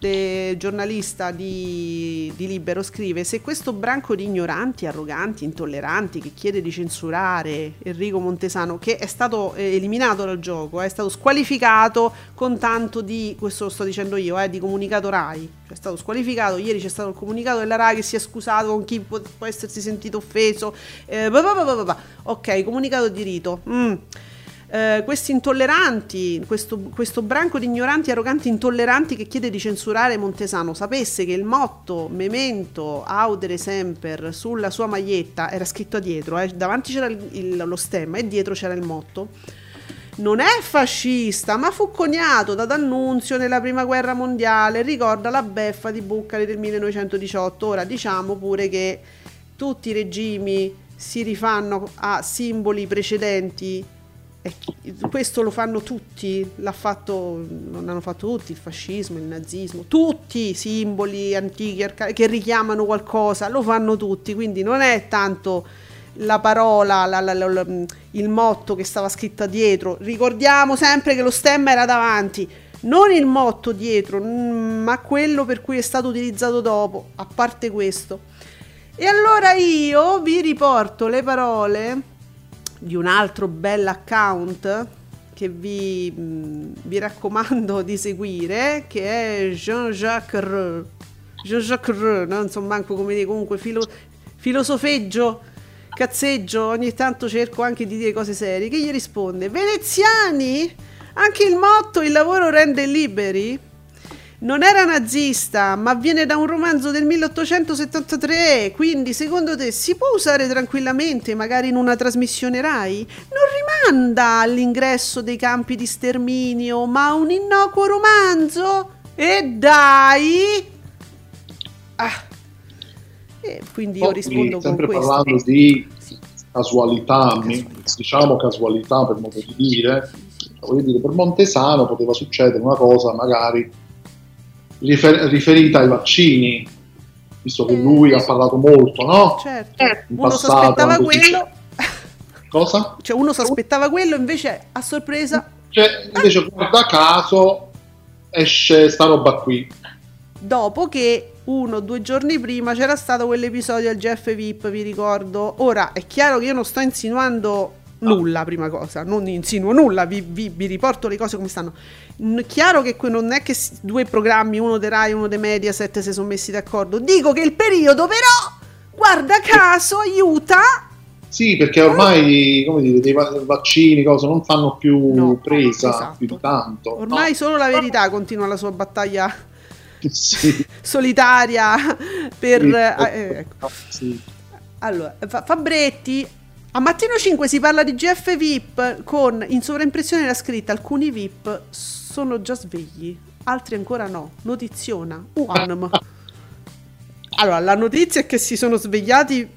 Speaker 2: eh, giornalista di, di Libero, scrive: Se questo branco di ignoranti, arroganti, intolleranti che chiede di censurare Enrico Montesano, che è stato eh, eliminato dal gioco, è stato squalificato con tanto di, questo lo sto dicendo io, eh, di comunicato Rai, Cioè, è stato squalificato. Ieri c'è stato il comunicato della Rai che si è scusato con chi può, può essersi sentito offeso. Eh, bah, bah, bah. Ok, comunicato di rito. Mm. Eh, questi intolleranti, questo, questo branco di ignoranti, arroganti, intolleranti che chiede di censurare Montesano, sapesse che il motto memento audere semper sulla sua maglietta era scritto dietro, eh, davanti c'era il- il- lo stemma e dietro c'era il motto. Non è fascista, ma fu coniato da D'Annunzio nella prima guerra mondiale. Ricorda la beffa di Buccari del 1918. Ora diciamo pure che tutti i regimi si rifanno a simboli precedenti questo lo fanno tutti, fatto, non hanno fatto tutti, il fascismo, il nazismo, tutti i simboli antichi che richiamano qualcosa, lo fanno tutti, quindi non è tanto la parola, la- la- la- il motto che stava scritta dietro, ricordiamo sempre che lo stemma era davanti, non il motto dietro, ma quello per cui è stato utilizzato dopo, a parte questo. E allora io vi riporto le parole di un altro bel account che vi, mh, vi raccomando di seguire, che è Jean-Jacques R. Jean-Jacques R, non so manco come dire, comunque filo- filosofeggio, cazzeggio, ogni tanto cerco anche di dire cose serie, che gli risponde, veneziani, anche il motto il lavoro rende liberi? Non era nazista, ma viene da un romanzo del 1873, quindi secondo te si può usare tranquillamente, magari in una trasmissione RAI? Non rimanda all'ingresso dei campi di sterminio, ma a un innocuo romanzo? E dai! Ah, E quindi io
Speaker 3: Poi,
Speaker 2: rispondo con
Speaker 3: sempre
Speaker 2: questo.
Speaker 3: parlando di
Speaker 2: Sì.
Speaker 3: casualità,
Speaker 2: Casualità.
Speaker 3: diciamo casualità per modo di dire, voglio dire, per Montesano poteva succedere una cosa magari rifer- riferita ai vaccini, visto che
Speaker 2: Eh,
Speaker 3: lui ha parlato molto, no?
Speaker 2: Certo,
Speaker 3: In
Speaker 2: uno
Speaker 3: passato,
Speaker 2: sospettava quello,
Speaker 3: Cosa?
Speaker 2: cioè uno sospettava quello, invece a sorpresa,
Speaker 3: Cioè, invece, guarda caso, esce sta roba qui.
Speaker 2: dopo che uno o due giorni prima c'era stato quell'episodio del Jeff VIP, vi ricordo. Ora è chiaro che io non sto insinuando nulla, prima cosa, non insinuo nulla, vi, vi- vi riporto le cose come stanno. Chiaro che non è che due programmi, uno dei Rai e uno dei Mediaset, si sono messi d'accordo. Dico che il periodo, però, guarda caso, aiuta.
Speaker 3: Sì, perché ormai, come dire, dei va- vaccini, cose non fanno più
Speaker 2: No,
Speaker 3: presa
Speaker 2: esatto.
Speaker 3: più di tanto.
Speaker 2: Ormai
Speaker 3: no?
Speaker 2: solo la verità continua la sua battaglia
Speaker 3: Sì.
Speaker 2: solitaria per...
Speaker 3: Sì.
Speaker 2: eh, ecco.
Speaker 3: Sì.
Speaker 2: Allora, Fa- Fabretti, a Mattino 5 si parla di GF VIP con in sovraimpressione la scritta alcuni VIP sono già svegli, altri ancora no. Notiziona. Uanm. Allora, la notizia è che si sono svegliati,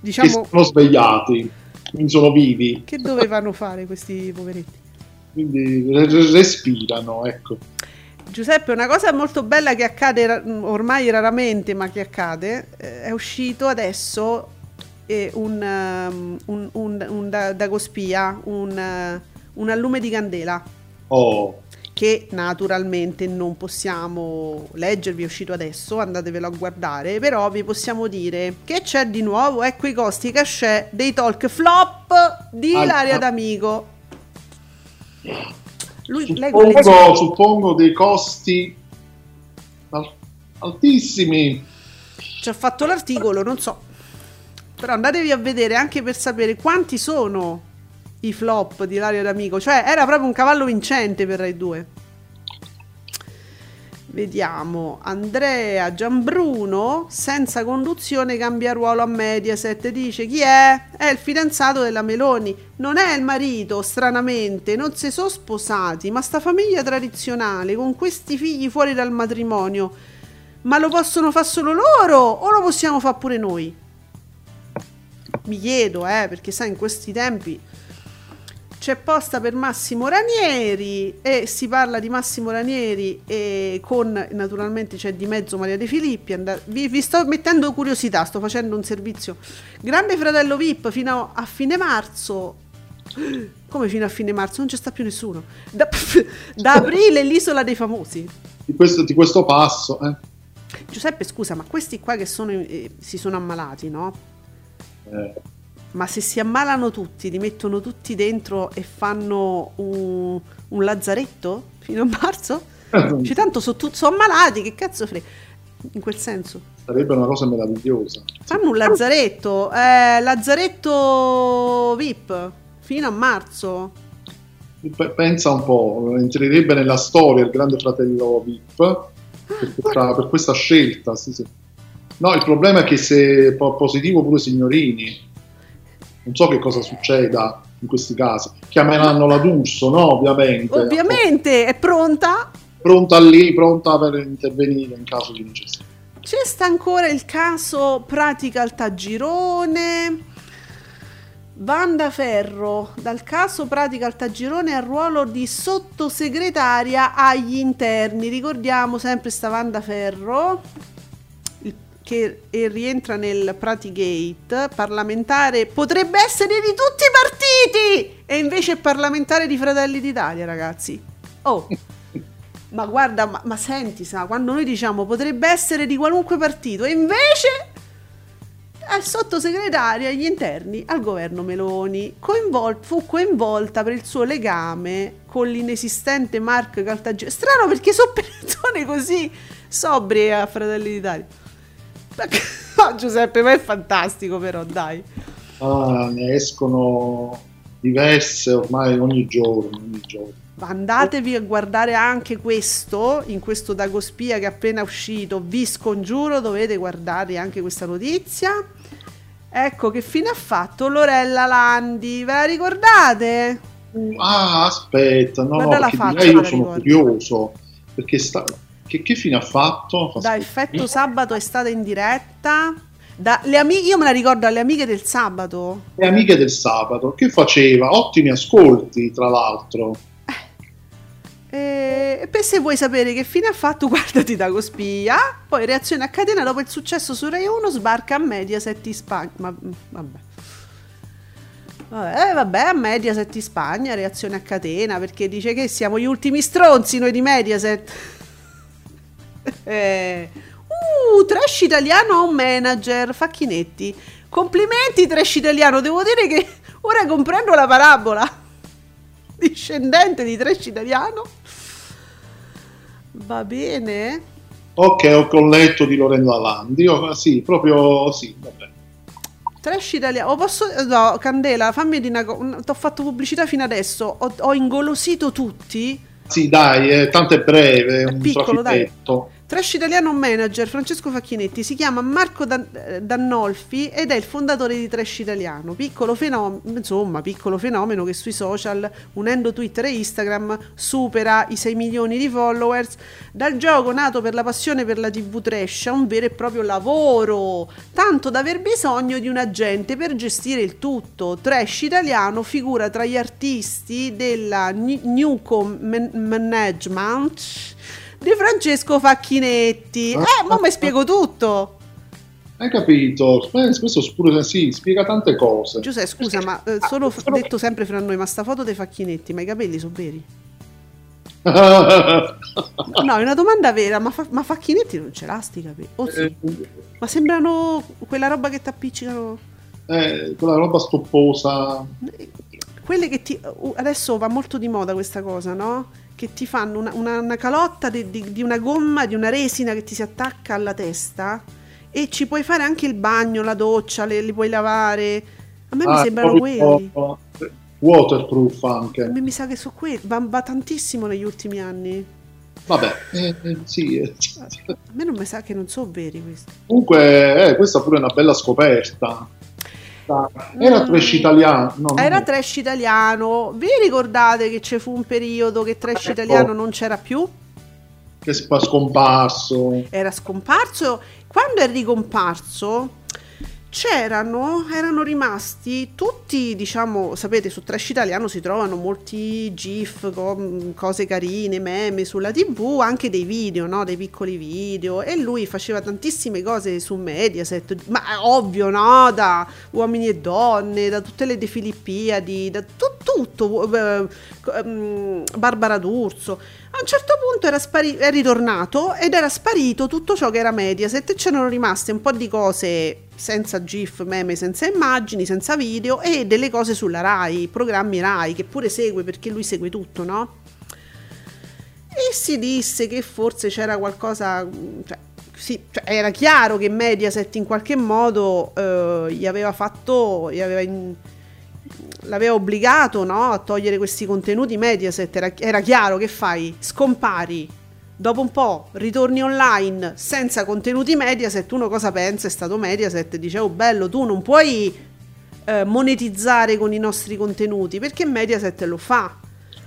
Speaker 2: diciamo,
Speaker 3: sono svegliati, quindi sono vivi,
Speaker 2: che dovevano fare questi poveretti?
Speaker 3: quindi re- re- respirano, ecco.
Speaker 2: Giuseppe, una cosa molto bella che accade ormai raramente, ma che accade, eh, è uscito adesso eh, un, um, un, un, un da- dagospia, un, eh, un allume di candela
Speaker 3: Oh,
Speaker 2: che naturalmente non possiamo leggervi, è uscito adesso, andatevelo a guardare, però vi possiamo dire che c'è di nuovo, ecco i costi cachè dei talk flop di
Speaker 3: Ah,
Speaker 2: Ilaria. D'Amico. Lui, lei con le
Speaker 3: suppongo, suppongo dei costi al- altissimi.
Speaker 2: ci ha fatto l'articolo, non so. Però andatevi a vedere anche per sapere quanti sono i flop di Ilaria D'Amico. Cioè, era proprio un cavallo vincente per Rai 2. Vediamo, Andrea Giambruno, senza conduzione, cambia ruolo a Mediaset. Dice chi è? È il fidanzato della Meloni. Non è il marito, stranamente. Non si sono sposati, ma sta famiglia tradizionale con questi figli fuori dal matrimonio. Ma lo possono fare solo loro o lo possiamo fare pure noi? Mi chiedo, eh, perché sai, in questi tempi c'è posta per Massimo Ranieri e si parla di Massimo Ranieri e con naturalmente c'è di mezzo Maria De Filippi. and- vi, vi sto mettendo curiosità, sto facendo un servizio. Grande fratello VIP fino a fine marzo. Come fino a fine marzo? Non c'è sta più nessuno. Da, da aprile l'isola dei famosi.
Speaker 3: Di questo, di questo passo, eh.
Speaker 2: Giuseppe, scusa, ma questi qua che sono, eh, si sono ammalati, no?
Speaker 3: Eh,
Speaker 2: Ma se si ammalano tutti, li mettono tutti dentro e fanno un, un lazzaretto fino a marzo? Cioè, tanto sono so ammalati, che cazzo frega? In quel senso.
Speaker 3: sarebbe una cosa meravigliosa.
Speaker 2: Fanno un lazzaretto, eh, lazzaretto VIP, fino a marzo.
Speaker 3: Pensa un po', entrerebbe nella storia il grande fratello VIP per questa, per questa scelta. sì, sì. No, il problema è che se positivo pure signorini, non so che cosa succeda in questi casi. Chiameranno la D'Urso, no? Ovviamente.
Speaker 2: Ovviamente è pronta.
Speaker 3: Pronta lì, pronta per intervenire in caso di necessità.
Speaker 2: C'è sta ancora il caso Pratica Altagirone. Vanda Ferro, dal caso Pratica Altagirone al ruolo di sottosegretaria agli interni. Ricordiamo sempre sta Vanda Ferro che rientra nel Pratigate, parlamentare potrebbe essere di tutti i partiti e invece è parlamentare di Fratelli d'Italia, ragazzi. Oh. Ma guarda, ma, ma senti, sa, quando noi diciamo potrebbe essere di qualunque partito, e invece è sottosegretaria agli interni al governo Meloni. Coinvol- fu coinvolta per il suo legame con l'inesistente Mark Caltagirone. Strano perché sono persone così sobrie a Fratelli d'Italia. No, Giuseppe, ma è fantastico, però, dai.
Speaker 3: Ah, ne escono diverse ormai ogni giorno. Ogni giorno.
Speaker 2: Andatevi a guardare anche questo, in questo Dagospia che è appena uscito, vi scongiuro, dovete guardare anche questa notizia. Ecco che fine ha fatto Lorella Landi, ve la ricordate?
Speaker 3: Ah, aspetta, no,
Speaker 2: Guarda
Speaker 3: no, perché
Speaker 2: faccia,
Speaker 3: io sono
Speaker 2: ricordo.
Speaker 3: curioso, perché sta... che, che fine ha fatto? Fa
Speaker 2: Da effetto sabato è stata in diretta. Da- le ami- io me la ricordo alle amiche del sabato.
Speaker 3: Le amiche del sabato, che faceva ottimi ascolti, tra l'altro.
Speaker 2: E e per se vuoi sapere che fine ha fatto, guardati da Cospia. Poi reazione a catena dopo il successo su Rai 1 sbarca a Mediaset in Spagna. Ma mm, vabbè. Vabbè, eh, vabbè, a Mediaset in Spagna, reazione a catena, perché dice che siamo gli ultimi stronzi noi di Mediaset. Eh, Uh, trash italiano a un manager, Facchinetti. Complimenti trash italiano, devo dire che ora comprendo la parabola. Discendente di trash italiano. Va bene.
Speaker 3: Ok, ho colletto di Lorenzo Alandi. Oh, sì, proprio sì, vabbè.
Speaker 2: Trash italiano. Oh, posso... No, Candela, fammi di una cosa. Ti ho fatto pubblicità fino adesso. Ho, ho ingolosito tutti.
Speaker 3: Sì, dai, eh, tanto è breve,
Speaker 2: È
Speaker 3: un
Speaker 2: piccolo, dai. Trash italiano manager Francesco Facchinetti si chiama Marco Dan- eh, Dannolfi ed è il fondatore di Trash Italiano, piccolo fenomeno, insomma, piccolo fenomeno che sui social, unendo Twitter e Instagram, supera i 6 milioni di followers. Dal gioco nato per la passione per la TV trash a un vero e proprio lavoro, tanto da aver bisogno di un agente per gestire il tutto. Trash Italiano figura tra gli artisti della Newcom Man- Management di Francesco Facchinetti. Eh, ma mi spiego tutto.
Speaker 3: Hai capito? Eh, Questo pure sì, spiega tante cose.
Speaker 2: Giuseppe, scusa, ma eh, solo f- detto sempre fra noi, ma sta foto dei Facchinetti, ma i capelli sono veri? No, è una domanda vera, ma, fa- ma Facchinetti non ce l'ha sti capelli? Oh, sì. Ma sembrano quella roba che ti appiccicano.
Speaker 3: Eh, quella roba stopposa.
Speaker 2: Quelle che ti. uh, Adesso va molto di moda questa cosa, no? Che ti fanno una, una- una calotta di, di- di una gomma, di una resina che ti si attacca alla testa e ci puoi fare anche il bagno, la doccia, le- li puoi lavare. A me mi
Speaker 3: Ah,
Speaker 2: sembrano
Speaker 3: proprio
Speaker 2: quelli.
Speaker 3: Waterproof
Speaker 2: A
Speaker 3: anche.
Speaker 2: me mi sa che su quelli. Va, va tantissimo negli ultimi anni.
Speaker 3: Vabbè, eh, eh, sì. eh.
Speaker 2: A me non mi sa che non sono veri questi.
Speaker 3: Comunque, eh, questa pure è una bella scoperta. Era
Speaker 2: Mm.
Speaker 3: trash italiano. no,
Speaker 2: Era trash italiano. Vi ricordate che ci fu un periodo che trash
Speaker 3: Ecco.
Speaker 2: italiano non c'era più?
Speaker 3: che è scomparso.
Speaker 2: Era scomparso. Quando è ricomparso, c'erano, erano rimasti tutti, diciamo, sapete, su Trash Italiano si trovano molti GIF, com- cose carine, meme sulla TV, anche dei video, no? Dei piccoli video. E lui faceva tantissime cose su Mediaset, ma ovvio, no? Da uomini e donne, da tutte le De Filippiadi, da tu- tutto, eh, ehm, Barbara D'Urso. A un certo punto era spari- è ritornato ed era sparito tutto ciò che era Mediaset e c'erano rimaste un po' di cose senza GIF, meme, senza immagini, senza video e delle cose sulla Rai, programmi Rai che pure segue perché lui segue tutto, no? E si disse che forse c'era qualcosa, cioè, sì, cioè, era chiaro che Mediaset in qualche modo eh, gli aveva fatto, gli aveva in- l'aveva obbligato no, a togliere questi contenuti Mediaset, era, era chiaro che fai, scompari, dopo un po' ritorni online senza contenuti Mediaset, uno cosa pensa? È stato Mediaset, dice oh bello, tu non puoi eh, monetizzare con i nostri contenuti, perché Mediaset lo fa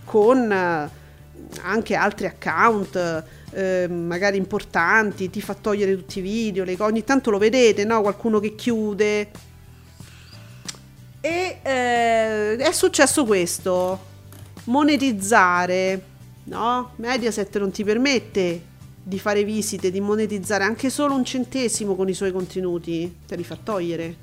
Speaker 2: con eh, anche altri account eh, magari importanti, ti fa togliere tutti i video, le ogni tanto lo vedete, no? Qualcuno che chiude. E eh, è successo questo, monetizzare, no? Mediaset non ti permette di fare visite, di monetizzare anche solo un centesimo con i suoi contenuti, te li fa togliere.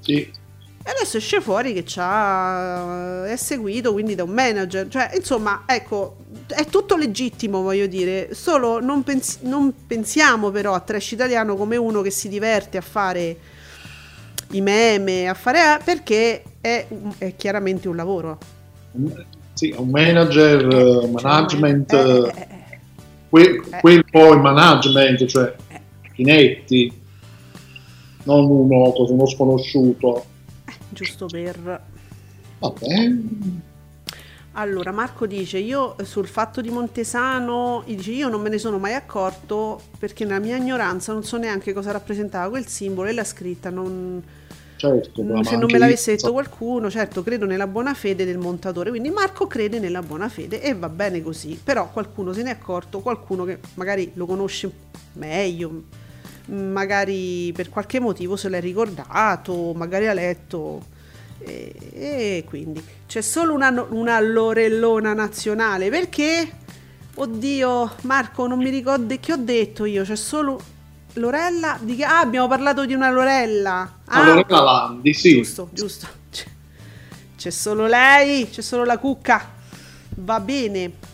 Speaker 3: Sì.
Speaker 2: E adesso esce fuori che è seguito quindi da un manager. Cioè, insomma, ecco, è tutto legittimo, voglio dire. Solo non, pens- non pensiamo però a Trash Italiano come uno che si diverte a fare i meme, a fare... perché è, è chiaramente un lavoro.
Speaker 3: Sì, un manager, eh, management,
Speaker 2: Cioè, eh,
Speaker 3: eh,
Speaker 2: eh, eh,
Speaker 3: que-
Speaker 2: eh.
Speaker 3: quel poi management, cioè Chinetti, non uno, uno sconosciuto.
Speaker 2: giusto per...
Speaker 3: Vabbè,
Speaker 2: Allora, Marco dice: Io eh, sul fatto di Montesano, dice, io non me ne sono mai accorto perché nella mia ignoranza non so neanche cosa rappresentava quel simbolo e la scritta. Non,
Speaker 3: certo.
Speaker 2: Mm, se non me l'avesse detto qualcuno, certo, credo nella buona fede del montatore. Quindi Marco crede nella buona fede e va bene così. Però qualcuno se ne è accorto, qualcuno che magari lo conosce meglio, magari per qualche motivo se l'è ricordato, magari ha letto. E, e quindi c'è solo una, una Lorellona nazionale perché, oddio, Marco, non mi ricordo che ho detto io. C'è solo Lorella. Di che- ah, abbiamo parlato di una Lorella. Ah,
Speaker 3: Lorella Landi, sì.
Speaker 2: Giusto, giusto. C'è- solo lei, c'è solo la cucca. Va bene.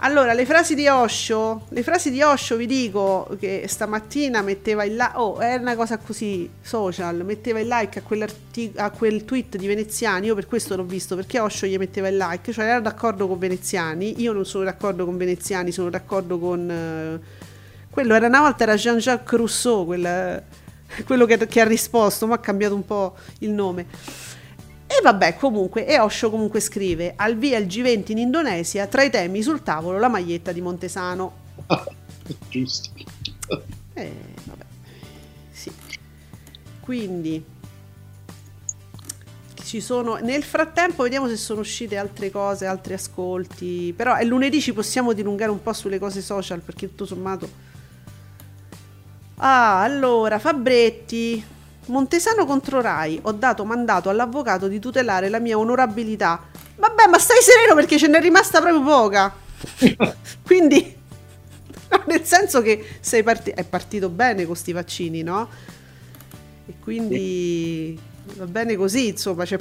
Speaker 2: Allora, le frasi di Osho, le frasi di Osho vi dico che stamattina metteva il like, oh, è una cosa così social, metteva il like a, a quel tweet di Veneziani, io per questo l'ho visto, perché Osho gli metteva il like, cioè era d'accordo con Veneziani, io non sono d'accordo con Veneziani, sono d'accordo con... eh, quello era una volta era Jean-Jacques Rousseau, quel- quello che, che ha risposto, ma ha cambiato un po' il nome. E vabbè, comunque, e Osho comunque scrive: Al via il G20 in Indonesia, tra i temi sul tavolo la maglietta di Montesano.
Speaker 3: Giusto.
Speaker 2: Eh, vabbè. Sì. Quindi ci sono nel frattempo vediamo se sono uscite altre cose, altri ascolti. Però è lunedì ci possiamo dilungare un po' sulle cose social perché tutto sommato Ah, allora, Fabretti. Montesano contro Rai. Ho dato mandato all'avvocato di tutelare la mia onorabilità. Vabbè, ma stai sereno perché ce n'è rimasta proprio poca. Quindi, nel senso che sei parti- è partito bene con sti vaccini, no? E quindi va bene così, insomma, c'è,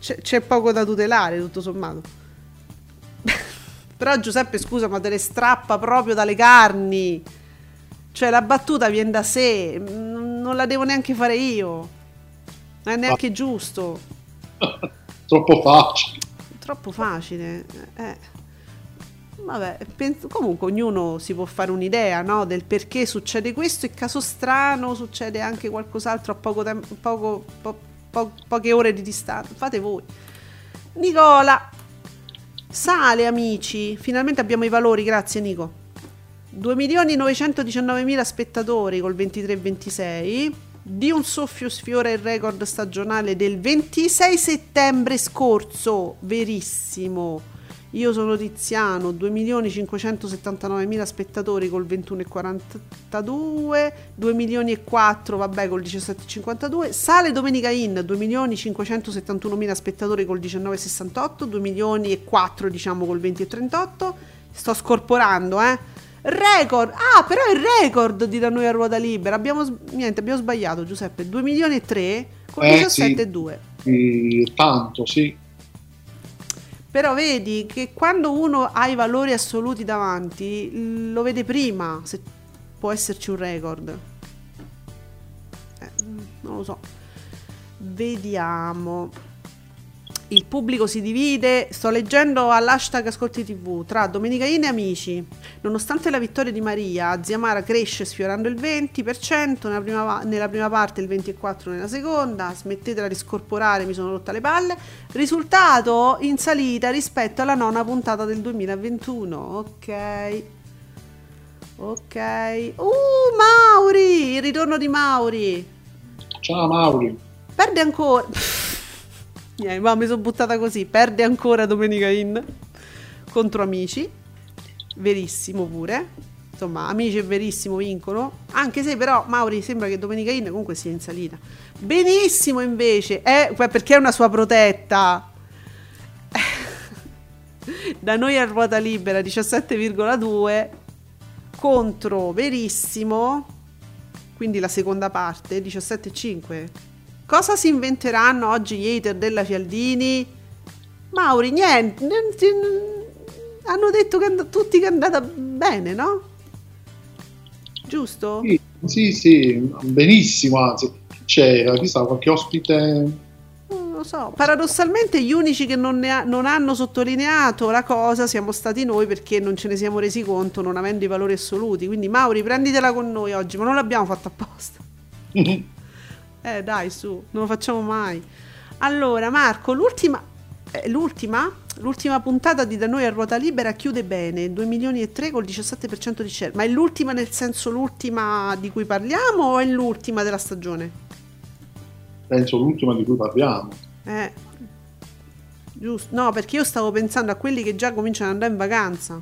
Speaker 2: c'è- c'è poco da tutelare, tutto sommato. Però Giuseppe, scusa, ma te le strappa proprio dalle carni. Cioè, la battuta viene da sé, non la devo neanche fare io. Non è neanche giusto.
Speaker 3: Troppo facile.
Speaker 2: Troppo facile. Eh. Vabbè, penso- comunque ognuno si può fare un'idea no, del perché succede questo. In caso strano succede anche qualcos'altro a poco tempo, poco, po- po- poche ore di distanza. Fate voi. Nicola, sale amici. Finalmente abbiamo i valori, grazie Nico. 2.919.000 spettatori col 23-26. Di un soffio sfiora il record stagionale del 26 settembre scorso. Verissimo. Io sono Tiziano, 2.579.000 spettatori col 21,42, 2 milioni e 4, vabbè, col 17,52. Sale Domenica In, 2.571.000 spettatori col 19,68, 2 milioni e 4, diciamo, col 20,38. Sto scorporando, eh. Record, ah, però è il record di da noi a ruota libera. Abbiamo, niente, abbiamo sbagliato, Giuseppe. 2 milioni e 3 con
Speaker 3: Eh, sì.
Speaker 2: 17,2.
Speaker 3: Eh, tanto, sì.
Speaker 2: Però vedi che quando uno ha i valori assoluti davanti, lo vede prima se può esserci un record. Eh, non lo so. Vediamo. Il pubblico si divide, sto leggendo all'hashtag Ascolti TV, tra Domenica In e Amici. Nonostante la vittoria di Maria, Zia Mara cresce sfiorando il 20%, nella prima, nella prima parte il 24% nella seconda, smettetela di scorporare, mi sono rotta le palle. Risultato in salita rispetto alla nona puntata del 2021. Ok. Ok. Uh, Mauri! Il ritorno di Mauri.
Speaker 3: Ciao Mauri.
Speaker 2: Perde ancora. Niente, ma mi sono buttata così. Perde ancora Domenica In contro Amici. Verissimo pure. Insomma, Amici e Verissimo vincono. Anche se però Mauri sembra che Domenica In comunque sia in salita. Benissimo invece. È, perché è una sua protetta. da noi a ruota libera 17,2 contro Verissimo, quindi la seconda parte 17,5. Cosa si inventeranno oggi gli hater della Fialdini? Mauri, niente, hanno detto che and- tutti che è andata bene, no? Giusto?
Speaker 3: Sì, sì, sì, benissimo, anzi. C'era, chissà, qualche ospite...
Speaker 2: Non lo so. Paradossalmente gli unici che non, ha- non hanno sottolineato la cosa siamo stati noi perché non ce ne siamo resi conto non avendo i valori assoluti. Quindi Mauri, prenditela con noi oggi, ma non l'abbiamo fatto apposta. Eh dai, su, non lo facciamo mai. Allora, Marco, l'ultima, eh, l'ultima, l'ultima puntata di Da noi a ruota libera chiude bene, 2 milioni e 3 col 17% di share. Ma è l'ultima nel senso l'ultima di cui parliamo o è l'ultima della stagione?
Speaker 3: Penso l'ultima di cui parliamo.
Speaker 2: Eh. Giusto. No, perché io stavo pensando a quelli che già cominciano ad andare in vacanza.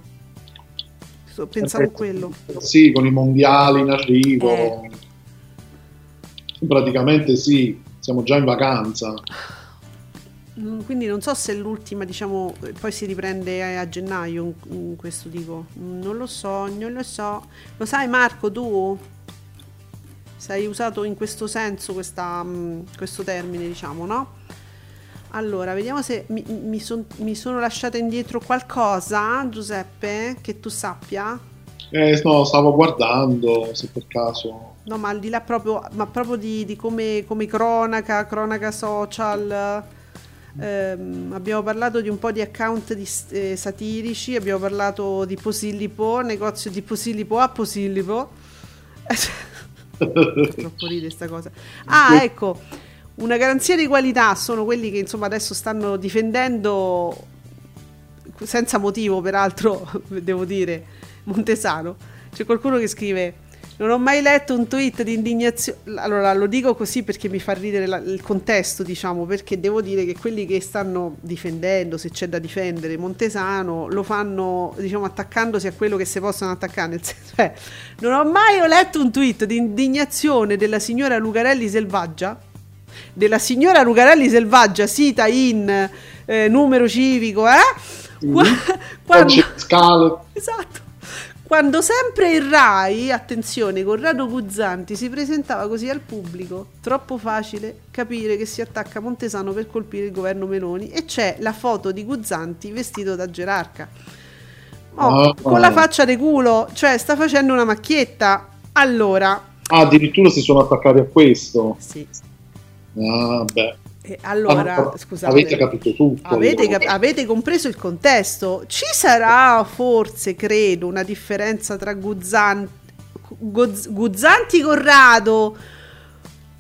Speaker 2: Pensavo a quello.
Speaker 3: Sì, con i mondiali in arrivo.
Speaker 2: Eh.
Speaker 3: Praticamente sì, siamo già in vacanza.
Speaker 2: Quindi non so se l'ultima, diciamo, poi si riprende a gennaio, questo dico. Mm, Non lo so, non lo so. Lo sai Marco, tu? Sei usato in questo senso questa, mm, questo termine, diciamo, no? Allora, vediamo se mi, mi son- mi sono lasciata indietro qualcosa, Giuseppe, che tu sappia.
Speaker 3: Eh, no, stavo guardando se per caso.
Speaker 2: No, ma al di là proprio, ma proprio di, di come, come cronaca, cronaca social. ehm, abbiamo parlato di un po' di account di, eh, satirici, abbiamo parlato di Posillipo, negozio di Posillipo a Posillipo. Troppo ride sta cosa. Ah, ecco, una garanzia di qualità sono quelli che insomma adesso stanno difendendo senza motivo, peraltro, devo dire, Montesano. C'è qualcuno che scrive: Non ho mai letto un tweet di indignazione. Allora lo dico così perché mi fa ridere la- il contesto, diciamo, perché devo dire che quelli che stanno difendendo, se c'è da difendere, Montesano, lo fanno, diciamo, attaccandosi a quello che si possono attaccare. Cioè, non ho mai letto un tweet di indignazione della signora Lucarelli Selvaggia della signora Lucarelli Selvaggia, sita in eh, numero civico, eh? Qua- quando,
Speaker 3: Oggi scale.
Speaker 2: esatto. Quando sempre il Rai, attenzione, Corrado Guzzanti si presentava così al pubblico, troppo facile capire che si attacca Montesano per colpire il governo Meloni e c'è la foto di Guzzanti vestito da gerarca. Oh,
Speaker 3: Ah.
Speaker 2: con la faccia di culo, cioè sta facendo una macchietta. Allora,
Speaker 3: Ah, addirittura si sono attaccati a questo.
Speaker 2: sì.
Speaker 3: Ah, beh.
Speaker 2: Eh, allora,
Speaker 3: Ah,
Speaker 2: scusate.
Speaker 3: Avete capito tutto.
Speaker 2: Avete, cap- avete compreso il contesto? Ci sarà forse, credo, una differenza tra Guzzanti, Guzz- Guzzanti Corrado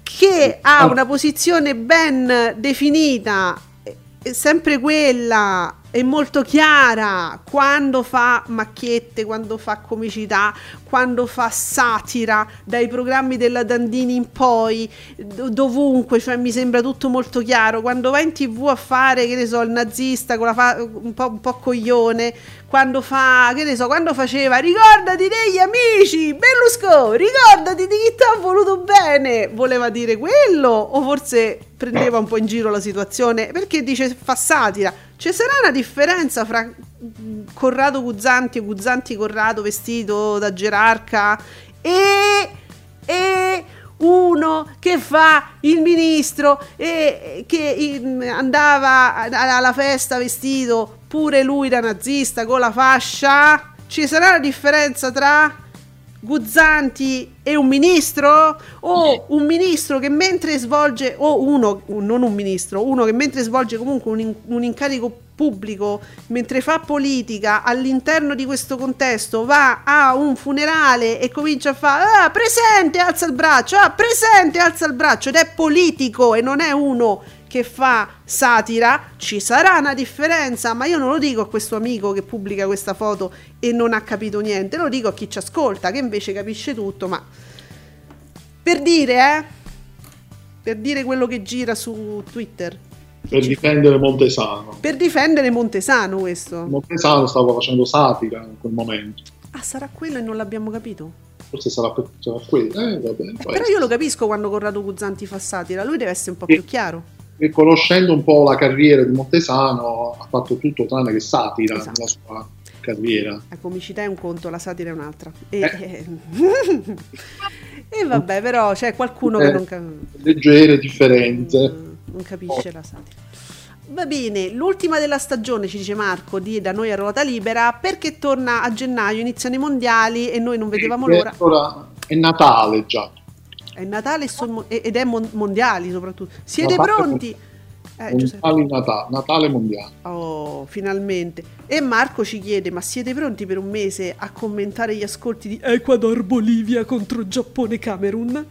Speaker 2: che ha una posizione ben definita, eh, sempre quella, è molto chiara quando fa macchiette, quando fa comicità, quando fa satira, dai programmi della Dandini in poi, do- dovunque, cioè mi sembra tutto molto chiaro. Quando va in tv a fare, che ne so, il nazista con la fa- un, po', un po' coglione, quando fa, che ne so, quando faceva ricordati degli amici, Berlusconi, ricordati di chi ti ha voluto bene, voleva dire quello o forse prendeva un po' in giro la situazione perché dice fa satira. Ci sarà una differenza fra Corrado Guzzanti o Guzzanti Corrado vestito da gerarca e, e uno che fa il ministro e che andava alla festa vestito pure lui da nazista con la fascia? Ci sarà una differenza tra Guzzanti e un ministro? O un ministro che mentre svolge, o uno, non un ministro, uno che mentre svolge comunque un, un incarico pubblico, mentre fa politica all'interno di questo contesto, va a un funerale e comincia a fare ah, presente, alza il braccio, ah, presente, alza il braccio ed è politico e non è uno che fa satira, ci sarà una differenza, ma io non lo dico a questo amico che pubblica questa foto e non ha capito niente, lo dico a chi ci ascolta, che invece capisce tutto, ma per dire, eh, per dire quello che gira su Twitter,
Speaker 3: Per difendere Montesano.
Speaker 2: per difendere Montesano questo.
Speaker 3: Montesano stava facendo satira in quel momento.
Speaker 2: Ah, sarà quello e non l'abbiamo capito.
Speaker 3: Forse sarà, per- sarà quello. Eh, vabbè,
Speaker 2: Eh, però io lo capisco quando Corrado Guzzanti fa satira, lui deve essere un po'
Speaker 3: Sì.
Speaker 2: più chiaro.
Speaker 3: E conoscendo un po' la carriera di Montesano, ha fatto tutto tranne che satira
Speaker 2: Esatto.
Speaker 3: nella sua carriera.
Speaker 2: La comicità è un conto, la satira è un'altra. E,
Speaker 3: Eh.
Speaker 2: e vabbè, però c'è qualcuno che
Speaker 3: Eh,
Speaker 2: non, ca-
Speaker 3: Leggere differenze.
Speaker 2: Non capisce la satira. Va bene, l'ultima della stagione, ci dice Marco, di Da noi a ruota libera, perché torna a gennaio, iniziano i mondiali e noi non vedevamo
Speaker 3: E
Speaker 2: l'ora.
Speaker 3: Ora è Natale già.
Speaker 2: È Natale e son- ed è mon- mondiali soprattutto. Siete
Speaker 3: Natale-
Speaker 2: pronti? Eh.
Speaker 3: Mondiali Natale, Natale mondiale.
Speaker 2: Oh, finalmente. E Marco ci chiede: Ma siete pronti per un mese a commentare gli ascolti di Ecuador Bolivia contro Giappone Camerun?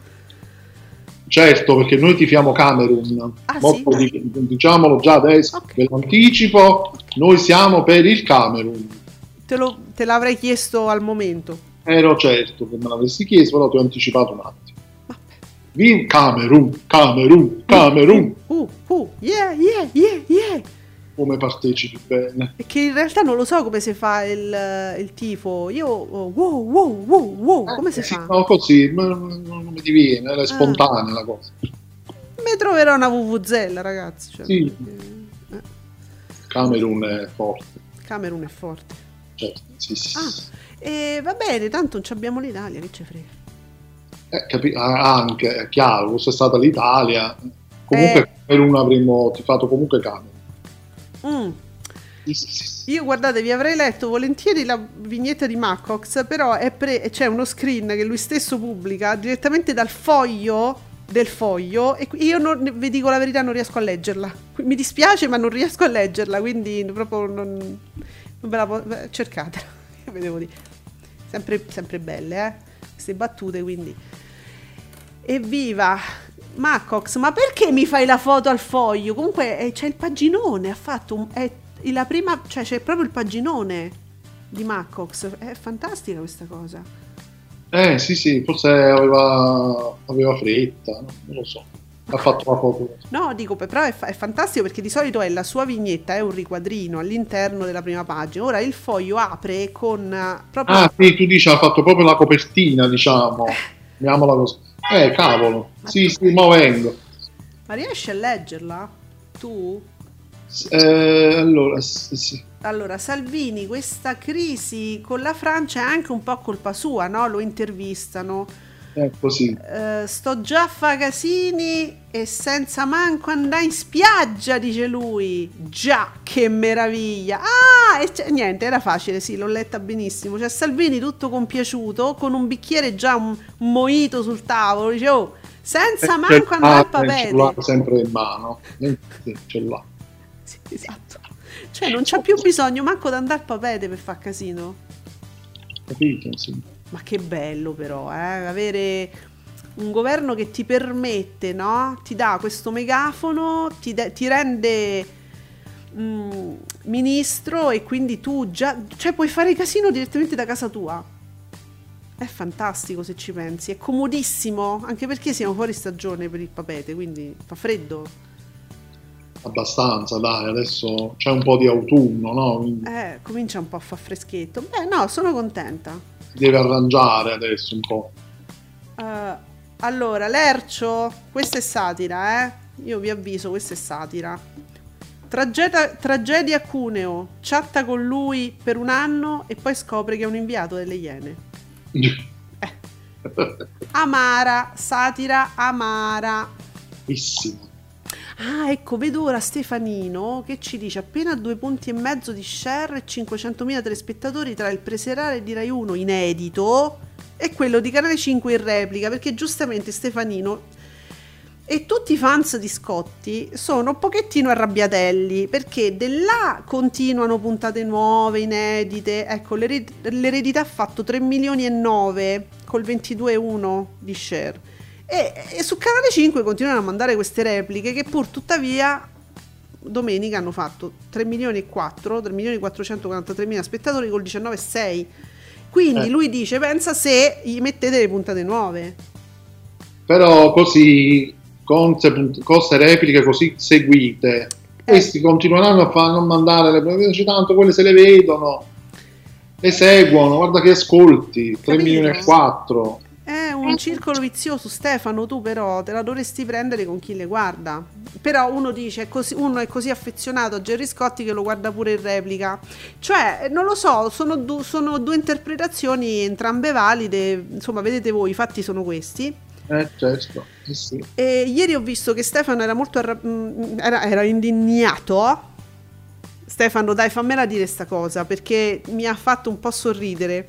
Speaker 3: Certo, perché noi tifiamo Camerun.
Speaker 2: Ah, sì?
Speaker 3: di- diciamolo già adesso,
Speaker 2: Ok.
Speaker 3: ve lo anticipo, noi siamo per il Camerun.
Speaker 2: Te, lo- te l'avrei chiesto al momento.
Speaker 3: Ero certo che me l'avessi chiesto, però ti ho anticipato un attimo. Viva Camerun, Camerun, Camerun.
Speaker 2: Uh, uh, yeah, yeah, yeah, yeah.
Speaker 3: Come partecipi bene.
Speaker 2: E che in realtà non lo so come si fa il, il tifo. Io, oh, wow, wow, wow, wow, come si
Speaker 3: Eh, sì,
Speaker 2: fa?
Speaker 3: No, così, non, non mi diviene, è spontanea la cosa.
Speaker 2: Mi troverò una VVZ, ragazzi. Cioè,
Speaker 3: Sì.
Speaker 2: perché, eh,
Speaker 3: Camerun è forte,
Speaker 2: Camerun è forte.
Speaker 3: certo, sì, sì.
Speaker 2: Ah, e va bene, tanto non ci abbiamo l'Italia, che ci frega.
Speaker 3: Eh, capi- ah, anche, è chiaro, fosse stata l'Italia, comunque
Speaker 2: Eh.
Speaker 3: Camerun avremmo tifato comunque Camerun.
Speaker 2: Mm. Io guardate, vi avrei letto volentieri la vignetta di Macox, però pre- c'è uno screen che lui stesso pubblica direttamente dal foglio del foglio e io non, vi dico la verità non riesco a leggerla. Mi dispiace ma non riesco a leggerla, quindi proprio non, non ve la po- cercatela, ve devo dire. Sempre, sempre belle, eh? Queste battute, quindi. Evviva! Macox, ma perché mi fai la foto al foglio? Comunque eh, c'è il paginone, ha fatto un, è la prima, cioè c'è proprio il paginone di Macox, è fantastica questa cosa.
Speaker 3: Eh sì, sì, forse aveva, aveva fretta, no? non lo so. Ha fatto la foto.
Speaker 2: No, dico, però è, è fantastico perché di solito è la sua vignetta, è un riquadrino all'interno della prima pagina. Ora il foglio apre con eh, proprio...
Speaker 3: Ah, sì, tu dici ha fatto proprio la copertina, diciamo. Chiamiamola così. Eh, cavolo. Sì, sì, ma vengo.
Speaker 2: Ma riesci a leggerla? Tu?
Speaker 3: Eh, allora, sì, sì.
Speaker 2: Allora, Salvini, questa crisi con la Francia è anche un po' colpa sua, no? Lo intervistano.
Speaker 3: È così.
Speaker 2: Eh, sto già a fa casini e senza manco andare in spiaggia, dice lui. Già, che meraviglia. Ah, e c'è- niente, era facile, sì, l'ho letta benissimo. C'è Salvini tutto compiaciuto, con un bicchiere già un, un moito sul tavolo. Dice, oh, senza
Speaker 3: Eh,
Speaker 2: manco
Speaker 3: ce
Speaker 2: andare
Speaker 3: l'ha, il
Speaker 2: papete.
Speaker 3: cellulare sempre in mano. Ce l'ha.
Speaker 2: Sì, esatto. Cioè, non c'ha più bisogno manco di andare al papete per far casino.
Speaker 3: Capito? Sì.
Speaker 2: Ma che bello però, eh? avere un governo che ti permette, no? Ti dà questo megafono, ti, de- ti rende mm, ministro e quindi tu già, cioè puoi fare casino direttamente da casa tua. È fantastico se ci pensi, è comodissimo, anche perché siamo fuori stagione per il papete, quindi fa freddo.
Speaker 3: Abbastanza, dai, adesso c'è un po' di autunno, no? Quindi
Speaker 2: Eh, comincia un po' a far freschetto. Beh, no, sono contenta.
Speaker 3: Deve arrangiare adesso un po'.
Speaker 2: Eh, allora, Lercio, questa è satira, eh? Io vi avviso, questa è satira. Tragedia a Cuneo, chatta con lui per un anno e poi scopre che è un inviato delle Iene. Amara, satira amara.
Speaker 3: Bellissimo.
Speaker 2: Ah, ecco, vedo ora Stefanino che ci dice appena due punti e mezzo di share e 500.000 telespettatori tra il preserale di Rai 1 inedito e quello di Canale 5 in replica, perché giustamente Stefanino e tutti i fans di Scotti sono un pochettino arrabbiatelli perché di là continuano puntate nuove, inedite. Ecco, l'ered- l'eredità ha fatto 3 milioni e 9 col 22,1 di share. E, e su Canale 5 continuano a mandare queste repliche che pur tuttavia domenica hanno fatto 3 milioni e 4, 3 milioni e 443 mila spettatori col 19,6. Quindi
Speaker 3: Eh.
Speaker 2: lui dice, pensa se gli mettete le puntate nuove.
Speaker 3: Però così, con queste repliche così seguite, questi continueranno a, far, a mandare le dice tanto quelle se le vedono, le seguono, guarda che ascolti, 3
Speaker 2: Capito?
Speaker 3: milioni e 4.
Speaker 2: Un circolo vizioso, Stefano, tu però te la dovresti prendere con chi le guarda. Però uno dice, è così- uno è così affezionato a Gerry Scotti che lo guarda pure in replica. Cioè, non lo so, sono, du- sono due interpretazioni entrambe valide, insomma, vedete voi, i fatti sono questi.
Speaker 3: Eh certo, eh sì.
Speaker 2: E ieri ho visto che Stefano era molto arra- mm, era, era indignato. Stefano, dai, fammela dire sta cosa perché mi ha fatto un po' sorridere.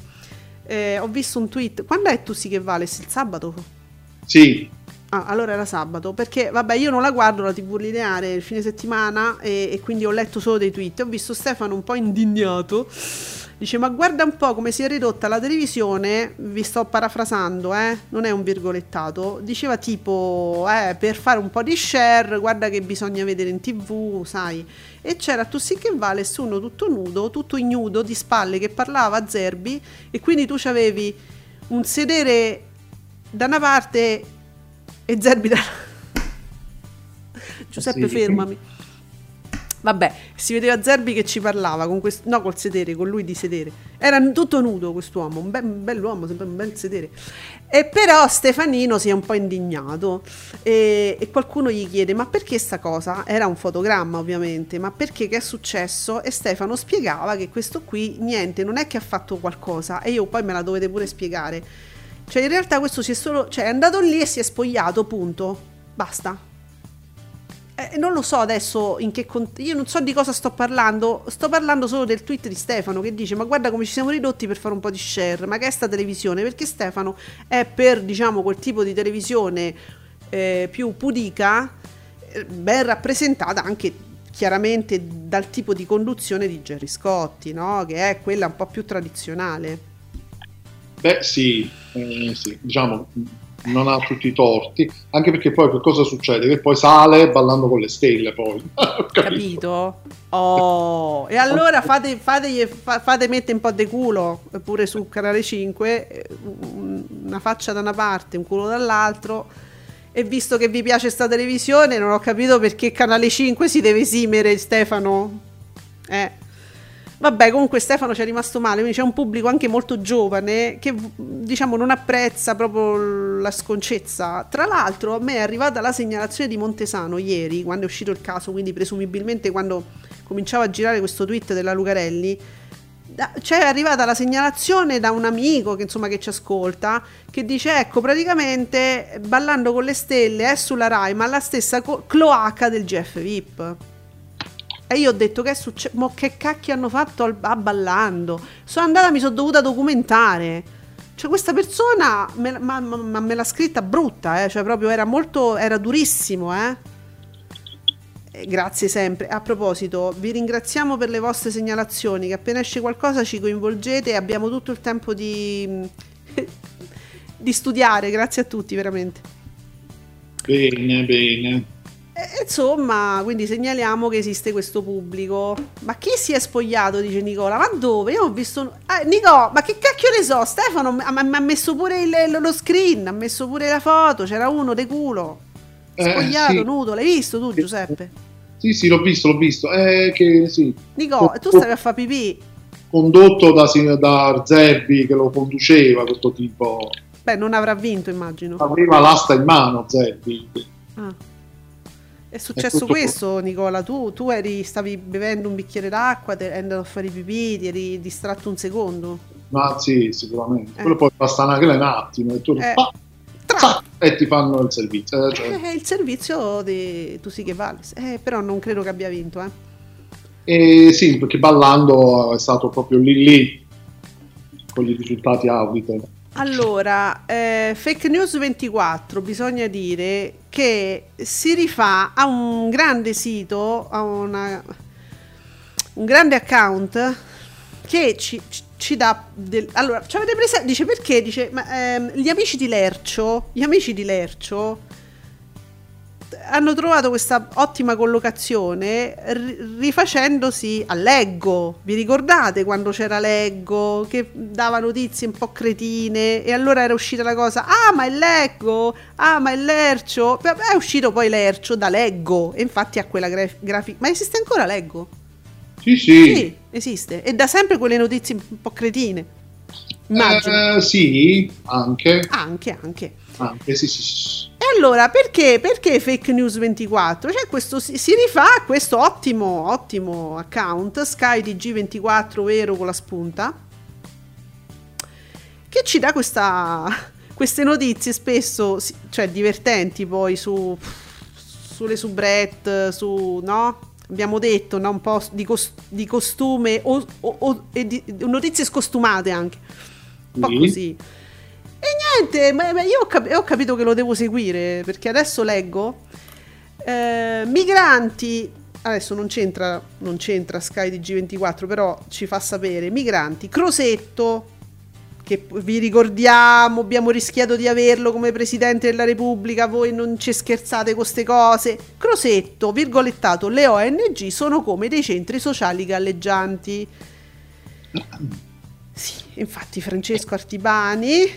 Speaker 2: Eh, ho visto un tweet. Quando è tu sì che vale? Il sabato?
Speaker 3: Sì,
Speaker 2: Ah, allora era sabato, perché vabbè io non la guardo la tv lineare il fine settimana e, e quindi ho letto solo dei tweet. Ho visto Stefano un po' indignato, dice ma guarda un po' come si è ridotta la televisione, vi sto parafrasando, eh, non è un virgolettato, diceva tipo eh, per fare un po' di share guarda che bisogna vedere in tv, sai. E c'era tu sì che vale uno tutto nudo, tutto ignudo, di spalle che parlava a Zerbi e quindi tu c'avevi un sedere da una parte e Zerbi da Giuseppe
Speaker 3: Sì.
Speaker 2: fermami Vabbè, si vedeva Zerbi che ci parlava con questo, no, col sedere, con lui di sedere. Era tutto nudo quest'uomo, un, be- un bell'uomo, sempre un bel sedere. E però Stefanino si è un po' indignato e, e qualcuno gli chiede: Ma perché sta cosa? Era un fotogramma, ovviamente, ma perché che è successo? E Stefano spiegava che questo qui, niente, non è che ha fatto qualcosa, e io poi me la dovete pure spiegare. Cioè, in realtà questo si è solo. Cioè, è andato lì e si è spogliato, punto. Basta. Eh, non lo so adesso in che cont- io non so di cosa sto parlando, sto parlando solo del tweet di Stefano che dice "Ma guarda come ci siamo ridotti per fare un po' di share, ma che è sta televisione?" Perché Stefano è per, diciamo, quel tipo di televisione eh, più pudica, eh, ben rappresentata anche chiaramente dal tipo di conduzione di Gerry Scotti, no? Che è quella un po' più tradizionale.
Speaker 3: Beh, sì, eh, sì, diciamo, non ha tutti i torti, anche perché poi che cosa succede? Che poi sale ballando con le stelle, poi. Capito?
Speaker 2: Oh, e allora fate, fategli- fa- fate mettere un po' di culo pure su Canale 5, eh, un- una faccia da una parte, un culo dall'altro. E visto che vi piace sta televisione, non ho capito perché Canale 5 si deve esimere Stefano. Eh. Vabbè, comunque Stefano ci è rimasto male, quindi c'è un pubblico anche molto giovane che diciamo non apprezza proprio la sconcezza. Tra l'altro a me è arrivata la segnalazione di Montesano ieri, quando è uscito il caso, quindi presumibilmente quando cominciava a girare questo tweet della Lucarelli, c'è arrivata la segnalazione da un amico che insomma che ci ascolta che dice ecco praticamente ballando con le stelle è sulla Rai ma la stessa co- cloaca del GF VIP e io ho detto che è successo ma che cacchio hanno fatto al- a ballando sono andata mi sono dovuta documentare cioè questa persona me, ma, ma- ma me l'ha scritta brutta eh? cioè proprio era molto era durissimo eh eh, Grazie sempre. A proposito, vi ringraziamo per le vostre segnalazioni. Che appena esce qualcosa ci coinvolgete e abbiamo tutto il tempo di, di studiare. Grazie a tutti, veramente.
Speaker 3: Bene, bene.
Speaker 2: E, insomma, quindi segnaliamo che esiste questo pubblico. Ma chi si è spogliato? Dice Nicola. Ma dove? Io ho visto. Ah, Nico, ma che cacchio ne so? Stefano mi ha messo pure il- lo screen, ha messo pure la foto. C'era uno de culo.
Speaker 3: Eh,
Speaker 2: Spogliato,
Speaker 3: sì.
Speaker 2: nudo. L'hai visto tu, Giuseppe?
Speaker 3: Sì, sì, l'ho visto, l'ho visto. Eh, che sì.
Speaker 2: Nico, tu stavi a fare pipì.
Speaker 3: Condotto da, da Arzerbi che lo conduceva, questo tipo.
Speaker 2: Beh, non avrà vinto, immagino.
Speaker 3: Aveva l'asta in mano, Zerbi.
Speaker 2: Ah. È successo
Speaker 3: tutto-
Speaker 2: questo, Nicola. Tu, tu eri, stavi bevendo un bicchiere d'acqua, te- eri andato a fare i pipì, ti eri distratto un secondo.
Speaker 3: Ma sì, sicuramente.
Speaker 2: Eh.
Speaker 3: Quello poi basta anche un attimo e tu
Speaker 2: Eh.
Speaker 3: pa- pa- e ti fanno il servizio. eh, cioè.
Speaker 2: Eh, il servizio di tu sì che vale. Eh, però non credo che abbia vinto, eh.
Speaker 3: Sì, perché ballando è stato proprio lì lì con gli risultati Auditor.
Speaker 2: Allora, eh, Fake News 24, bisogna dire che si rifà a un grande sito, a una- un grande account che ci, ci- dà del... Allora, ci avete preso... Dice perché? Dice, ma, ehm, gli amici di Lercio, gli amici di Lercio hanno trovato questa ottima collocazione ri- rifacendosi a Leggo. Vi ricordate quando c'era Leggo che dava notizie un po' cretine e allora era uscita la cosa: "Ah, ma è Leggo! Ah, ma è Lercio!". È uscito poi Lercio da Leggo e infatti ha quella graf- grafica. Ma esiste ancora Leggo?
Speaker 3: Sì, sì.
Speaker 2: Sì, esiste e da sempre quelle notizie un po' cretine. Immagino.
Speaker 3: Eh, sì, anche.
Speaker 2: Anche, anche.
Speaker 3: anche sì, sì, sì.
Speaker 2: Allora perché, perché Fake News 24? Cioè questo si, si rifà a questo ottimo, ottimo account SkyTG24 vero con la spunta che ci dà questa, queste notizie spesso, cioè divertenti poi su, sulle soubrette, su, no? Abbiamo detto, no? Un po' di, cos- di costume o, o- o- e di, notizie scostumate anche. Un po'
Speaker 3: Sì.
Speaker 2: così. E niente, ma, ma io ho, cap- ho capito che lo devo seguire perché adesso leggo eh, migranti. Adesso non c'entra, non c'entra Sky di G24, però ci fa sapere. Migranti, Crosetto, che vi ricordiamo, abbiamo rischiato di averlo come Presidente della Repubblica, voi non ci scherzate con queste cose. Crosetto, virgolettato, le ONG sono come dei centri sociali galleggianti. Sì, infatti Francesco Artibani,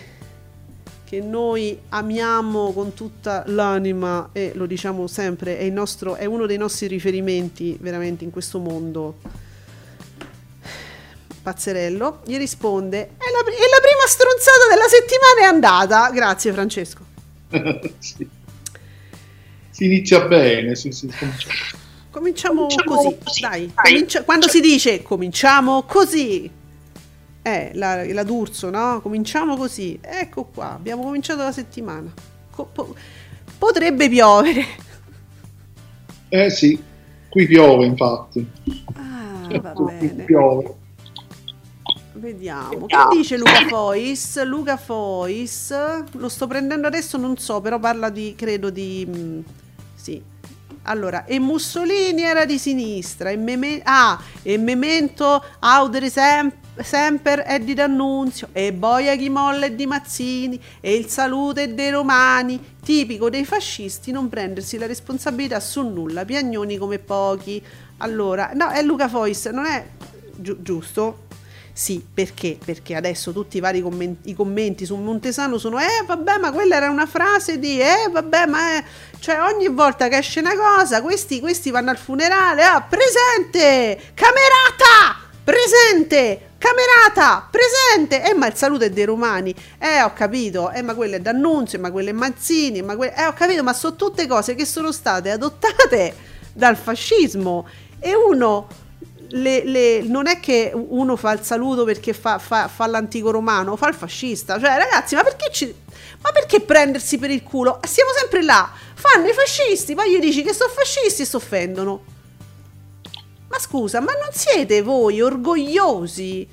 Speaker 2: che noi amiamo con tutta l'anima e lo diciamo sempre, è, il nostro, è uno dei nostri riferimenti veramente in questo mondo. Pazzerello gli risponde: è la, è la prima stronzata della settimana è andata. Grazie, Francesco.
Speaker 3: Sì. Si inizia bene, sì, sì, comincia-
Speaker 2: Cominciamo, così, dai. comincia- quando si dice cominciamo così, eh, la, la D'Urso, no? Cominciamo così. Ecco qua, abbiamo cominciato la settimana. Co- po- potrebbe piovere.
Speaker 3: Eh sì, qui piove infatti.
Speaker 2: Ah, va bene.
Speaker 3: piove.
Speaker 2: Vediamo. Che dice Luca Fois? Luca Fois, lo sto prendendo adesso, non so, però parla di, credo di... mm, sì. Allora, e Mussolini era di sinistra, e, Meme- ah, e Memento Audere Sem- Semper è di D'Annunzio, e Boia chi molla è di Mazzini, e il saluto è dei romani, tipico dei fascisti non prendersi la responsabilità su nulla, piagnoni come pochi. Allora, no, è Luca Fois, non è giu- giusto? Sì, perché? Perché adesso tutti i vari commenti, i commenti su Montesano sono eh vabbè ma quella era una frase di eh vabbè ma è... cioè ogni volta che esce una cosa questi, questi vanno al funerale ah presente camerata presente camerata presente eh ma il saluto è dei romani eh ho capito eh ma quello è D'Annunzio ma quello è Mazzini ma que- eh ho capito ma sono tutte cose che sono state adottate dal fascismo e uno le- le- non è che uno fa il saluto perché fa, fa- fa l'antico romano, fa il fascista. Cioè, ragazzi, ma perché, ci- ma perché prendersi per il culo? Siamo sempre là. Fanno i fascisti, poi gli dici che sono fascisti e si offendono. Ma scusa, ma non siete voi orgogliosi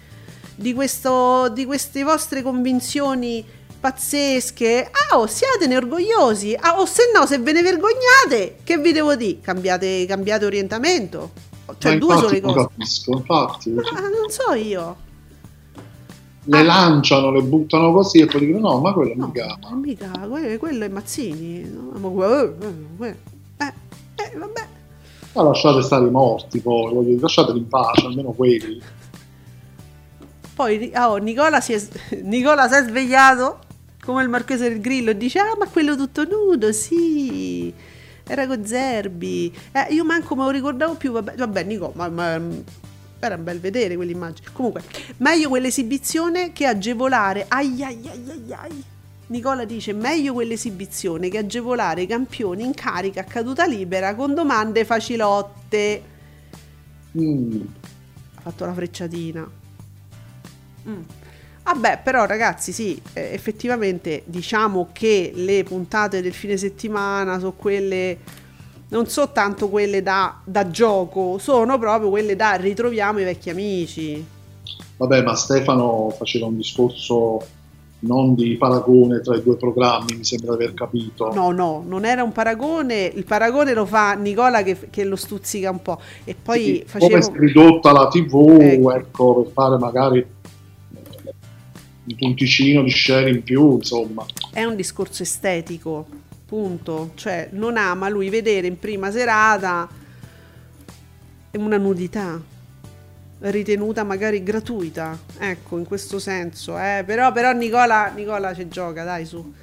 Speaker 2: di, questo, di queste vostre convinzioni pazzesche? Ah, oh, siatene orgogliosi. Ah, o se no, se ve ne vergognate, che vi devo dire? Cambiate, cambiate orientamento. Cioè,
Speaker 3: Ma
Speaker 2: due
Speaker 3: infatti non
Speaker 2: cose.
Speaker 3: capisco, infatti.
Speaker 2: Ah, non so io.
Speaker 3: Le lanciano, le buttano così e poi dicono no, ma quello
Speaker 2: No,
Speaker 3: mica...
Speaker 2: eh, mica, quello, quello è Mazzini. no? Ma eh, eh, eh, vabbè.
Speaker 3: Ma lasciate stare i morti poi, voglio dire, lasciateli in pace, almeno quelli.
Speaker 2: Poi ah, oh, Nicola, si è, Nicola si è svegliato come il marchese del Grillo e dice: Ah, ma quello tutto nudo, sì. Era con Zerbi. Eh, io manco me lo ricordavo più. Vabbè, vabbè Nico, ma, ma- era un bel vedere quell'immagine. Comunque, meglio quell'esibizione che agevolare. Ai ai ai ai ai. Nicola dice: meglio quell'esibizione che agevolare i campioni in carica a caduta libera con domande facilotte.
Speaker 3: Mm.
Speaker 2: Ha fatto la frecciatina. Mm. Vabbè, però ragazzi, sì, eh, effettivamente diciamo che le puntate del fine settimana sono quelle, non so tanto quelle da, da gioco, sono proprio quelle da ritroviamo i vecchi amici.
Speaker 3: Vabbè, ma Stefano faceva un discorso non di paragone tra i due programmi, mi sembra di aver capito.
Speaker 2: No, no, non era un paragone, il paragone lo fa Nicola che, che lo stuzzica un po'. E poi
Speaker 3: Sì,
Speaker 2: facevo...
Speaker 3: Come è ridotta la TV,
Speaker 2: Ecco.
Speaker 3: ecco. per fare magari un punticino di share in più, insomma.
Speaker 2: è un discorso estetico, punto. Cioè, non ama lui vedere in prima serata una nudità ritenuta magari gratuita, ecco, in questo senso. eh. Però, però Nicola, Nicola ci gioca, dai, su.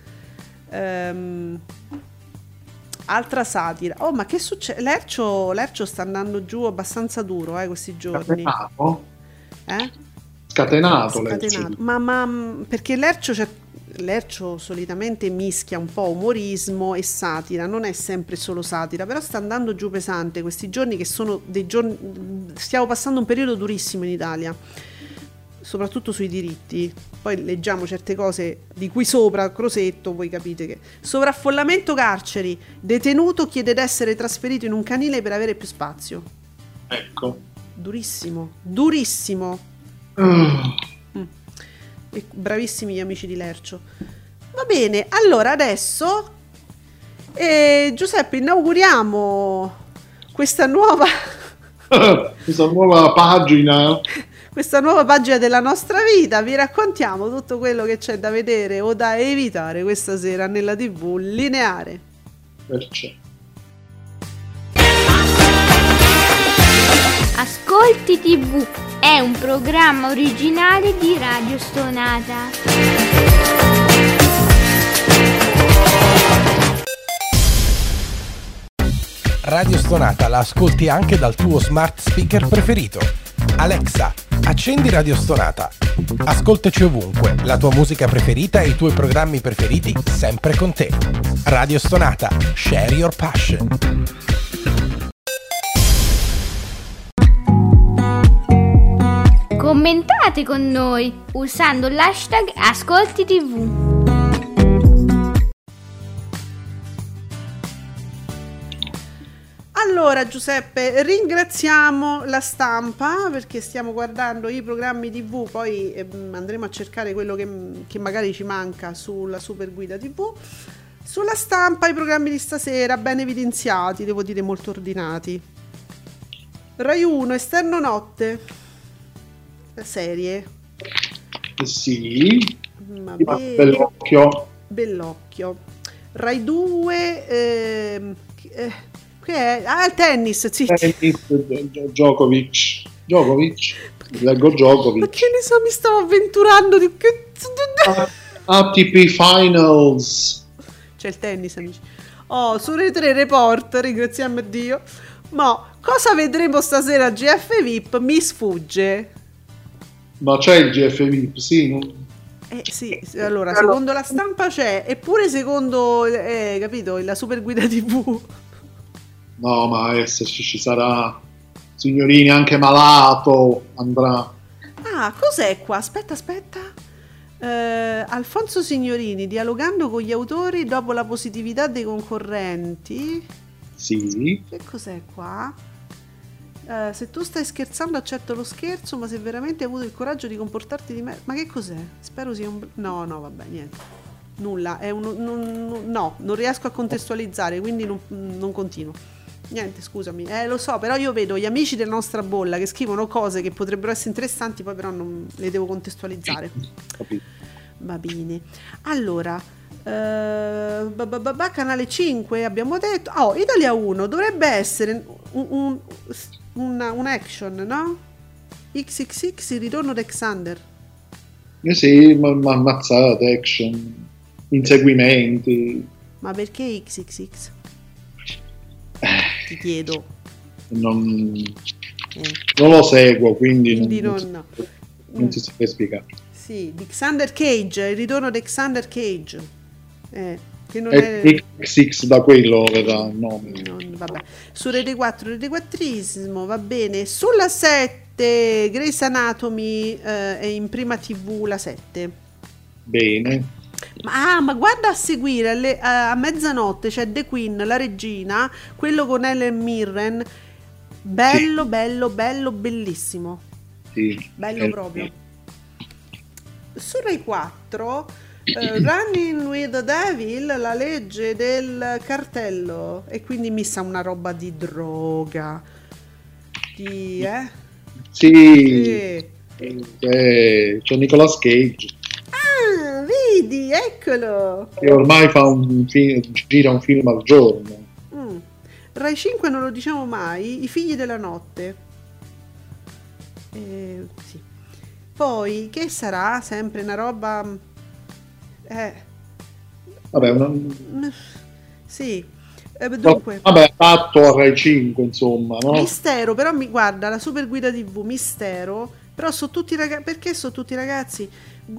Speaker 2: Ehm, altra satira. Oh, ma che succede? Lercio, Lercio sta andando giù abbastanza duro, eh, questi giorni.
Speaker 3: Scatenato?
Speaker 2: Eh?
Speaker 3: Scatenato,
Speaker 2: Scatenato.
Speaker 3: dice.
Speaker 2: Ma, ma perché Lercio, c'è- Lercio solitamente mischia un po' umorismo e satira, non è sempre solo satira, però sta andando giù pesante questi giorni che sono dei giorni... Stiamo passando un periodo durissimo in Italia, soprattutto sui diritti. Poi leggiamo certe cose di qui sopra, Crosetto, voi capite che... Sovraffollamento carceri, detenuto chiede di essere trasferito in un canile per avere più spazio.
Speaker 3: Ecco.
Speaker 2: Durissimo, durissimo.
Speaker 3: Ah,
Speaker 2: E bravissimi gli amici di Lercio. Va bene, allora adesso eh, Giuseppe inauguriamo questa nuova,
Speaker 3: Questa nuova pagina.
Speaker 2: questa nuova pagina della nostra vita. Vi raccontiamo tutto quello che c'è da vedere o da evitare questa sera nella TV lineare.
Speaker 3: Perciò.
Speaker 4: Ascolti TV è un programma originale di Radio Stonata.
Speaker 5: Radio Stonata la ascolti anche dal tuo smart speaker preferito. Alexa, accendi Radio Stonata. Ascoltaci ovunque, la tua musica preferita e i tuoi programmi preferiti sempre con te. Radio Stonata, share your passion.
Speaker 4: Commentate con noi usando l'hashtag Ascolti TV.
Speaker 2: Allora Giuseppe, ringraziamo la stampa perché stiamo guardando i programmi TV, poi ehm, andremo a cercare quello che, che magari ci manca sulla super guida TV. Sulla stampa i programmi di stasera ben evidenziati, devo dire molto ordinati. Rai 1, Esterno Notte, serie.
Speaker 3: Eh Sì,
Speaker 2: Ma
Speaker 3: ma
Speaker 2: be-
Speaker 3: bell'occhio.
Speaker 2: Bellocchio. Rai 2, ehm, chi- eh, che è? Ah, il tennis, sì.
Speaker 3: Tennis, Djo- Djokovic. Djokovic. Leggo
Speaker 2: Ma
Speaker 3: Djokovic.
Speaker 2: che ne so, mi stavo avventurando di.
Speaker 3: ATP Finals.
Speaker 2: C'è il tennis, amici. Oh, su 3 Report, ringraziamo Dio. Ma cosa vedremo stasera a GF VIP? Mi sfugge.
Speaker 3: Ma c'è il GF VIP, sì. non-
Speaker 2: Eh sì, sì, allora, secondo la stampa c'è, eppure secondo, eh, capito, la super guida TV.
Speaker 3: No, ma esserci ci sarà. Signorini anche malato andrà.
Speaker 2: Ah, cos'è qua? Aspetta, aspetta. Eh, Alfonso Signorini dialogando con gli autori dopo la positività dei concorrenti.
Speaker 3: Sì.
Speaker 2: Che cos'è qua? Eh, se tu stai scherzando accetto lo scherzo, ma se veramente hai avuto il coraggio di comportarti di me... Ma che cos'è? Spero sia un... No, no, vabbè, niente. Nulla, è un... non- no, non riesco a contestualizzare, quindi non, non continuo. Niente, scusami. Eh, lo so, però io vedo gli amici della nostra bolla che scrivono cose che potrebbero essere interessanti, poi però non le devo contestualizzare.
Speaker 3: Capito.
Speaker 2: Va bene. Allora, ba- ba- ba- ba- canale 5 abbiamo detto. Oh, Italia 1 dovrebbe essere un, un, una- un action, no? XXX il ritorno di Alexander.
Speaker 3: Eh sì, ma, ma ammazzate, action, inseguimenti.
Speaker 2: Ma perché XXX? Ti chiedo.
Speaker 3: Non,
Speaker 2: Eh,
Speaker 3: non lo seguo, quindi,
Speaker 2: quindi
Speaker 3: non,
Speaker 2: non.
Speaker 3: non, non ti saprei spiegare.
Speaker 2: Sì, di Xander Cage, il ritorno di Xander Cage. Eh, che non
Speaker 3: È
Speaker 2: è...
Speaker 3: XX da quello verrà il nome.
Speaker 2: Non-. Su Rete 4, Rete 4ismo, va bene. Sulla 7, Grey's Anatomy eh, è in prima TV la 7.
Speaker 3: Bene.
Speaker 2: Ma, ah, ma guarda a seguire alle- a, mezzanotte c'è The Queen, la regina, quello con Ellen Mirren. Bello, bello, bello, bellissimo.
Speaker 3: Sì.
Speaker 2: Bello
Speaker 3: Eh,
Speaker 2: proprio. Su Rai 4, eh, Running with the Devil, la legge del cartello. E quindi mi sa una roba di droga. Di, eh?
Speaker 3: Sì,
Speaker 2: Sì.
Speaker 3: eh, c'è Nicolas Cage
Speaker 2: Ah, vedi, eccolo.
Speaker 3: che ormai fa un fi- gira un film al giorno.
Speaker 2: Mm. Rai 5 non lo diciamo mai, I figli della notte. Eh, sì. Poi, che sarà? Sempre una roba... Eh,
Speaker 3: Vabbè, una-
Speaker 2: sì. Eh, dunque,
Speaker 3: vabbè, fatto a Rai 5, insomma, no?
Speaker 2: Mistero, però mi guarda la super guida TV, Mistero, però sono tutti ragazzi, perché sono tutti ragazzi?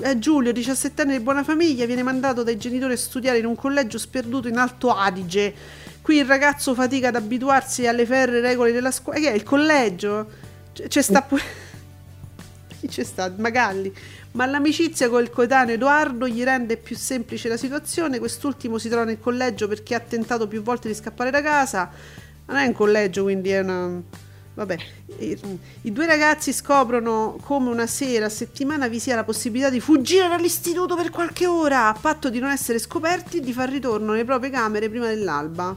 Speaker 2: Eh, Giulio, 17 anni di buona famiglia, viene mandato dai genitori a studiare in un collegio sperduto in Alto Adige. Qui il ragazzo fatica ad abituarsi alle ferre regole della scuola. Che è il collegio? C- C'è sta pure. Chi c'è sta? Magalli. Ma l'amicizia col coetaneo Edoardo gli rende più semplice la situazione. Quest'ultimo si trova nel collegio perché ha tentato più volte di scappare da casa. Non è un collegio, quindi è una. Vabbè, i, due ragazzi scoprono come una sera a settimana vi sia la possibilità di fuggire dall'istituto per qualche ora, a patto di non essere scoperti e di far ritorno nelle proprie camere prima dell'alba.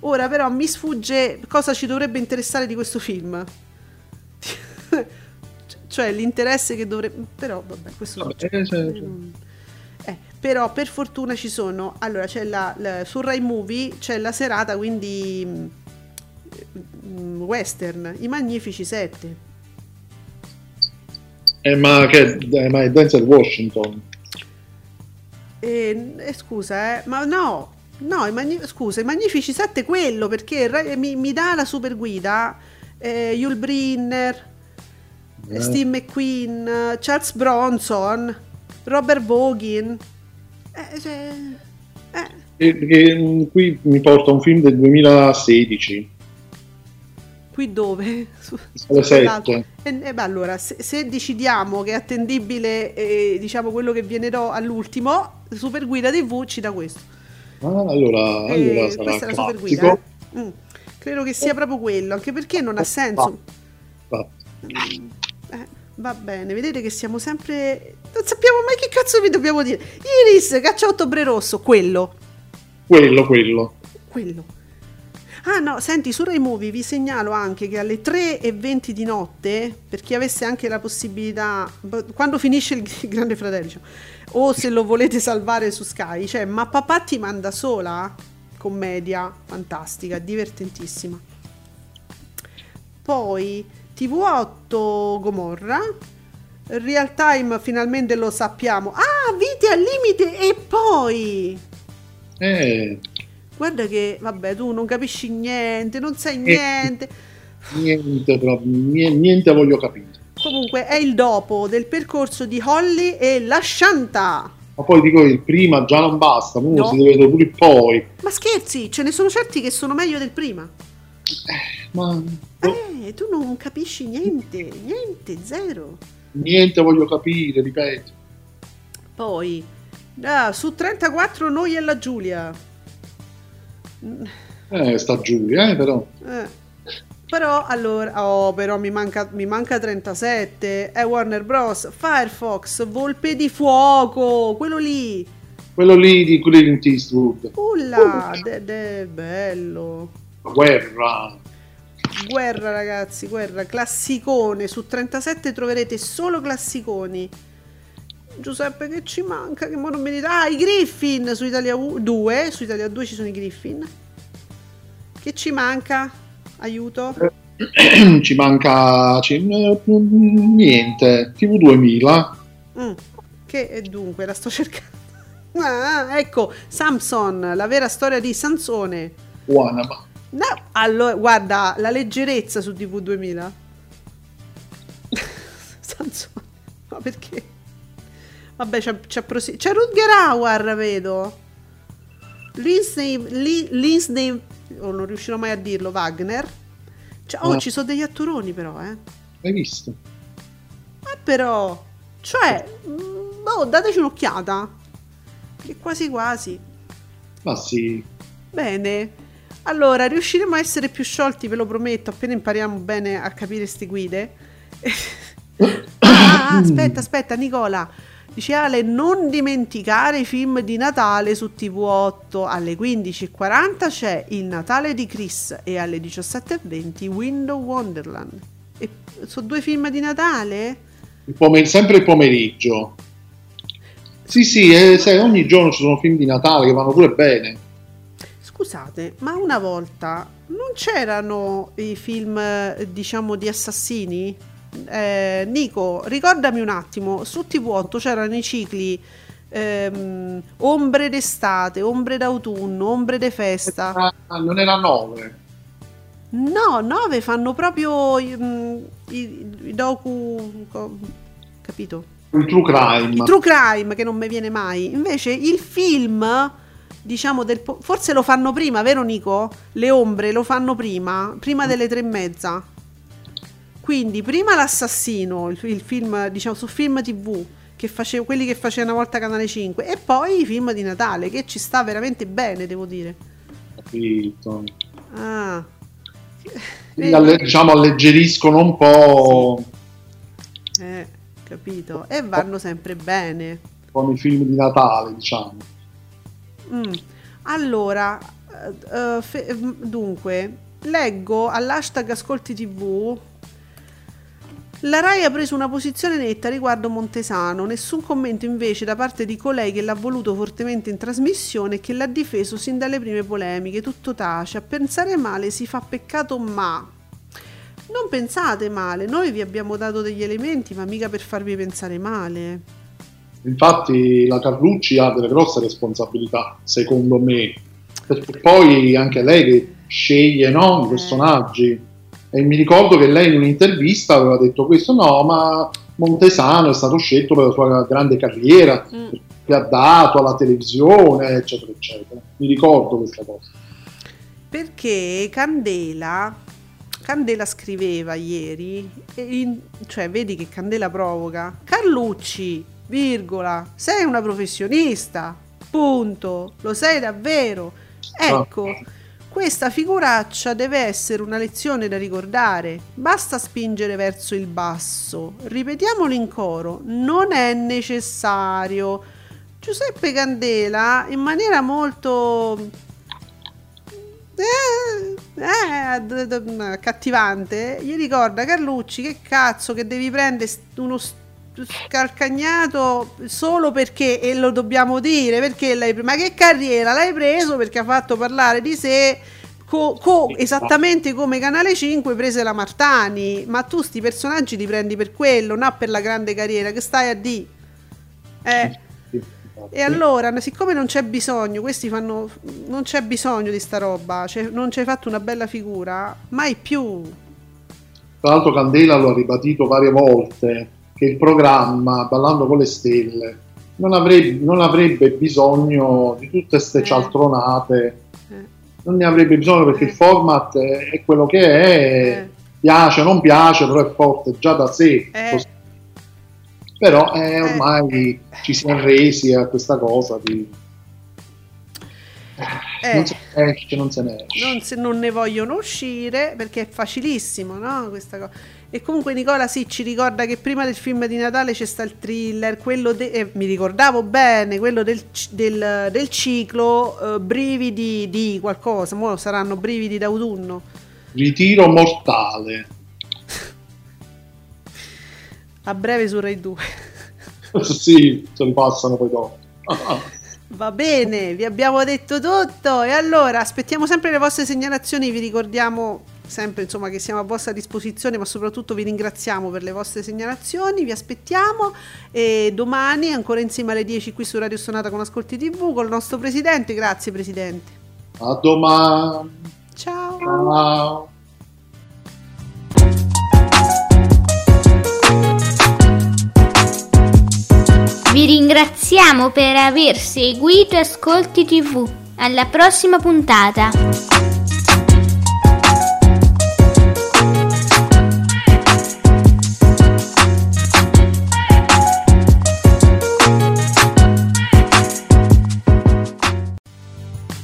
Speaker 2: Ora però mi sfugge cosa ci dovrebbe interessare di questo film. cioè l'interesse che dovrebbe... Però vabbè, questo
Speaker 3: Vabbè,
Speaker 2: cioè,
Speaker 3: eh, cioè,
Speaker 2: eh, eh, però per fortuna ci sono... Allora c'è la, la- su Rai Movie c'è la serata quindi... mh, mh, Western, I Magnifici 7.
Speaker 3: Eh, ma, che, eh, ma è Denzel Washington.
Speaker 2: E, eh, scusa, eh, ma no, No, i magni- scusa, i Magnifici 7 quello perché mi, mi dà la super guida eh, Yul Brynner,
Speaker 3: Eh.
Speaker 2: Steve McQueen, eh, Charles Bronson, Robert Vogin. Eh, cioè, eh,
Speaker 3: E- e, qui mi porta un film del 2016,
Speaker 2: qui dove? Su-
Speaker 3: alle
Speaker 2: sull'altro.
Speaker 3: 7.
Speaker 2: E, e beh, allora, se, se decidiamo che è attendibile eh, diciamo quello che viene all'ultimo, Super Guida TV ci dà questo.
Speaker 3: Ah, allora,
Speaker 2: Eh,
Speaker 3: allora
Speaker 2: questa è la super guida. eh. Mm, Credo che sia proprio quello, anche perché non ha senso.
Speaker 3: Infatti.
Speaker 2: Eh, va bene, vedete che siamo sempre. Non sappiamo mai che cazzo vi dobbiamo dire. Iris, caccia ottobre rosso, quello.
Speaker 3: Quello, quello.
Speaker 2: Quello. Ah no, senti, su Rai Movie vi segnalo anche che alle 3.20 di notte, per chi avesse anche la possibilità, quando finisce il Grande Fratello, diciamo, o se lo volete salvare su Sky, c'è Ma papà ti manda sola, commedia fantastica, divertentissima. Poi TV8 Gomorra, Real Time finalmente lo sappiamo. Ah, Vite al limite e poi...
Speaker 3: Eh,
Speaker 2: Guarda che, vabbè, tu non capisci niente, non sai niente.
Speaker 3: niente, proprio, nie- niente voglio capire.
Speaker 2: Comunque è il dopo del percorso di Holly e la Shanta.
Speaker 3: Ma poi dico il prima già non basta, uno
Speaker 2: No.
Speaker 3: si deve vedere pure il poi.
Speaker 2: Ma scherzi, ce ne sono certi che sono meglio del prima.
Speaker 3: Ma
Speaker 2: Eh, tu non capisci niente, niente, zero.
Speaker 3: niente voglio capire, ripeto.
Speaker 2: Poi, ah, su 34 noi e la Giulia.
Speaker 3: Eh, sta Giulia, eh, però.
Speaker 2: Eh, Però allora, oh, però mi manca, mi manca 37. È Warner Bros. Firefox, Volpe di Fuoco, quello lì.
Speaker 3: Quello lì di Clint Eastwood.
Speaker 2: Ulla, de- de- bello.
Speaker 3: Guerra.
Speaker 2: Guerra ragazzi, guerra, classicone, su 37 troverete solo classiconi. Giuseppe che ci manca, che mo non mi dite. Ah, i Griffin su Italia 2, su Italia 2 ci sono i Griffin. Che ci manca? Aiuto.
Speaker 3: ci manca ci- eh, niente. TV 2000.
Speaker 2: Mm, Che e dunque la sto cercando. Ah, ecco, Samson, la vera storia di Sansone.
Speaker 3: Wanama.
Speaker 2: No, allora, guarda, la leggerezza su TV 2000. Sansone, ma perché? Vabbè, c'è, c'è, prosi- c'è Rutger Hauer, vedo. Lindsay, Li- Lindsay, oh, non riuscirò mai a dirlo, Wagner. Cioè, oh,
Speaker 3: Ah.
Speaker 2: ci sono degli attoroni però, eh.
Speaker 3: Hai visto?
Speaker 2: Ma però, cioè, oh, dateci un'occhiata. Che quasi quasi.
Speaker 3: Ma sì.
Speaker 2: Bene. Allora, riusciremo a essere più sciolti, ve lo prometto, appena impariamo bene a capire ste guide. ah, aspetta, aspetta, Nicola. Dice Ale, non dimenticare i film di Natale su TV8. Alle 15.40 c'è Il Natale di Chris e alle 17.20 Window Wonderland. E sono due film di Natale?
Speaker 3: Il pomer- sempre il pomeriggio. Sì, sì, eh, sai, ogni giorno ci sono film di Natale che vanno pure bene.
Speaker 2: Scusate, ma una volta non c'erano i film, eh, diciamo, di assassini? Eh, Nico, ricordami un attimo, su TV8 c'erano i cicli ehm, Ombre d'estate, Ombre d'autunno, Ombre de festa.
Speaker 3: Ah, non era 9.
Speaker 2: No, 9 fanno proprio i, mm, i- i docu... capito?
Speaker 3: Il True Crime.
Speaker 2: Il true crime che non mi viene mai. Invece il film, diciamo, del po- forse lo fanno prima, vero Nico? Le ombre lo fanno prima, prima delle tre e mezza. Quindi prima l'assassino, il, il film, diciamo, su film tv, che face- quelli che faceva una volta Canale 5, e poi i film di Natale, che ci sta veramente bene, devo dire.
Speaker 3: Capito.
Speaker 2: Ah.
Speaker 3: Alle- diciamo alleggeriscono un po'
Speaker 2: Eh, capito. E vanno sempre bene.
Speaker 3: come i film di Natale, diciamo.
Speaker 2: Mm. Allora, eh, fe- mm, dunque, leggo all'hashtag Ascolti TV. La Rai ha preso una posizione netta riguardo Montesano, nessun commento invece da parte di colei che l'ha voluto fortemente in trasmissione e che l'ha difeso sin dalle prime polemiche, tutto tace, a pensare male si fa peccato ma... Non pensate male, noi vi abbiamo dato degli elementi, ma mica per farvi pensare male.
Speaker 3: Infatti la Carlucci ha delle grosse responsabilità, secondo me. perché poi anche lei che sceglie no, i personaggi. E mi ricordo che lei in un'intervista aveva detto questo, no, ma Montesano è stato scelto per la sua grande carriera,
Speaker 2: Mm.
Speaker 3: che ha dato alla televisione, eccetera, eccetera. Mi ricordo questa cosa.
Speaker 2: Perché Candela, Candela scriveva ieri, in- cioè vedi che Candela provoca, Carlucci, virgola, sei una professionista, punto, lo sei davvero. Ecco, questa figuraccia deve essere una lezione da ricordare, basta spingere verso il basso, ripetiamolo in coro, non è necessario. Giuseppe Candela, in maniera molto eh, eh, accattivante, gli ricorda Carlucci che cazzo che devi prendere uno st- scalcagnato solo perché e lo dobbiamo dire perché l'hai ma che carriera l'hai preso perché ha fatto parlare di sé co- co- esattamente come Canale 5 prese la Martani ma tu sti personaggi li prendi per quello non per la grande carriera che stai a di eh e allora, siccome non c'è bisogno, questi fanno. Non c'è bisogno di sta roba, cioè, non ci hai fatto una bella figura, mai più.
Speaker 3: Tra l'altro Candela lo ha ribadito varie volte che il programma Ballando con le stelle non avrebbe, non avrebbe bisogno di tutte queste
Speaker 2: Eh.
Speaker 3: cialtronate,
Speaker 2: Eh,
Speaker 3: non ne avrebbe bisogno perché
Speaker 2: Eh.
Speaker 3: il format è, quello che è,
Speaker 2: eh,
Speaker 3: piace non piace, però è forte già da sé.
Speaker 2: Eh.
Speaker 3: Così. Però eh,
Speaker 2: Eh.
Speaker 3: ormai ci si è resi a questa cosa di...
Speaker 2: eh,
Speaker 3: Non se ne esce, non se ne esce.
Speaker 2: non, se- non ne vogliono uscire perché è facilissimo, no? Questa cosa. E comunque Nicola sì, ci ricorda che prima del film di Natale c'è sta il thriller, quello de- eh, mi ricordavo bene, quello del, del- del ciclo eh, brividi di qualcosa, mo saranno brividi d'autunno.
Speaker 3: Ritiro mortale.
Speaker 2: A breve su Rai 2.
Speaker 3: sì, se li passano poi dopo.
Speaker 2: Va bene, vi abbiamo detto tutto e allora aspettiamo sempre le vostre segnalazioni, vi ricordiamo sempre insomma che siamo a vostra disposizione, ma soprattutto vi ringraziamo per le vostre segnalazioni, vi aspettiamo e domani ancora insieme alle 10 qui su Radio Sonata con Ascolti TV con il nostro presidente, grazie presidente.
Speaker 3: A domani.
Speaker 2: Ciao.
Speaker 3: Ciao.
Speaker 4: Vi ringraziamo per aver seguito Ascolti TV. Alla prossima puntata.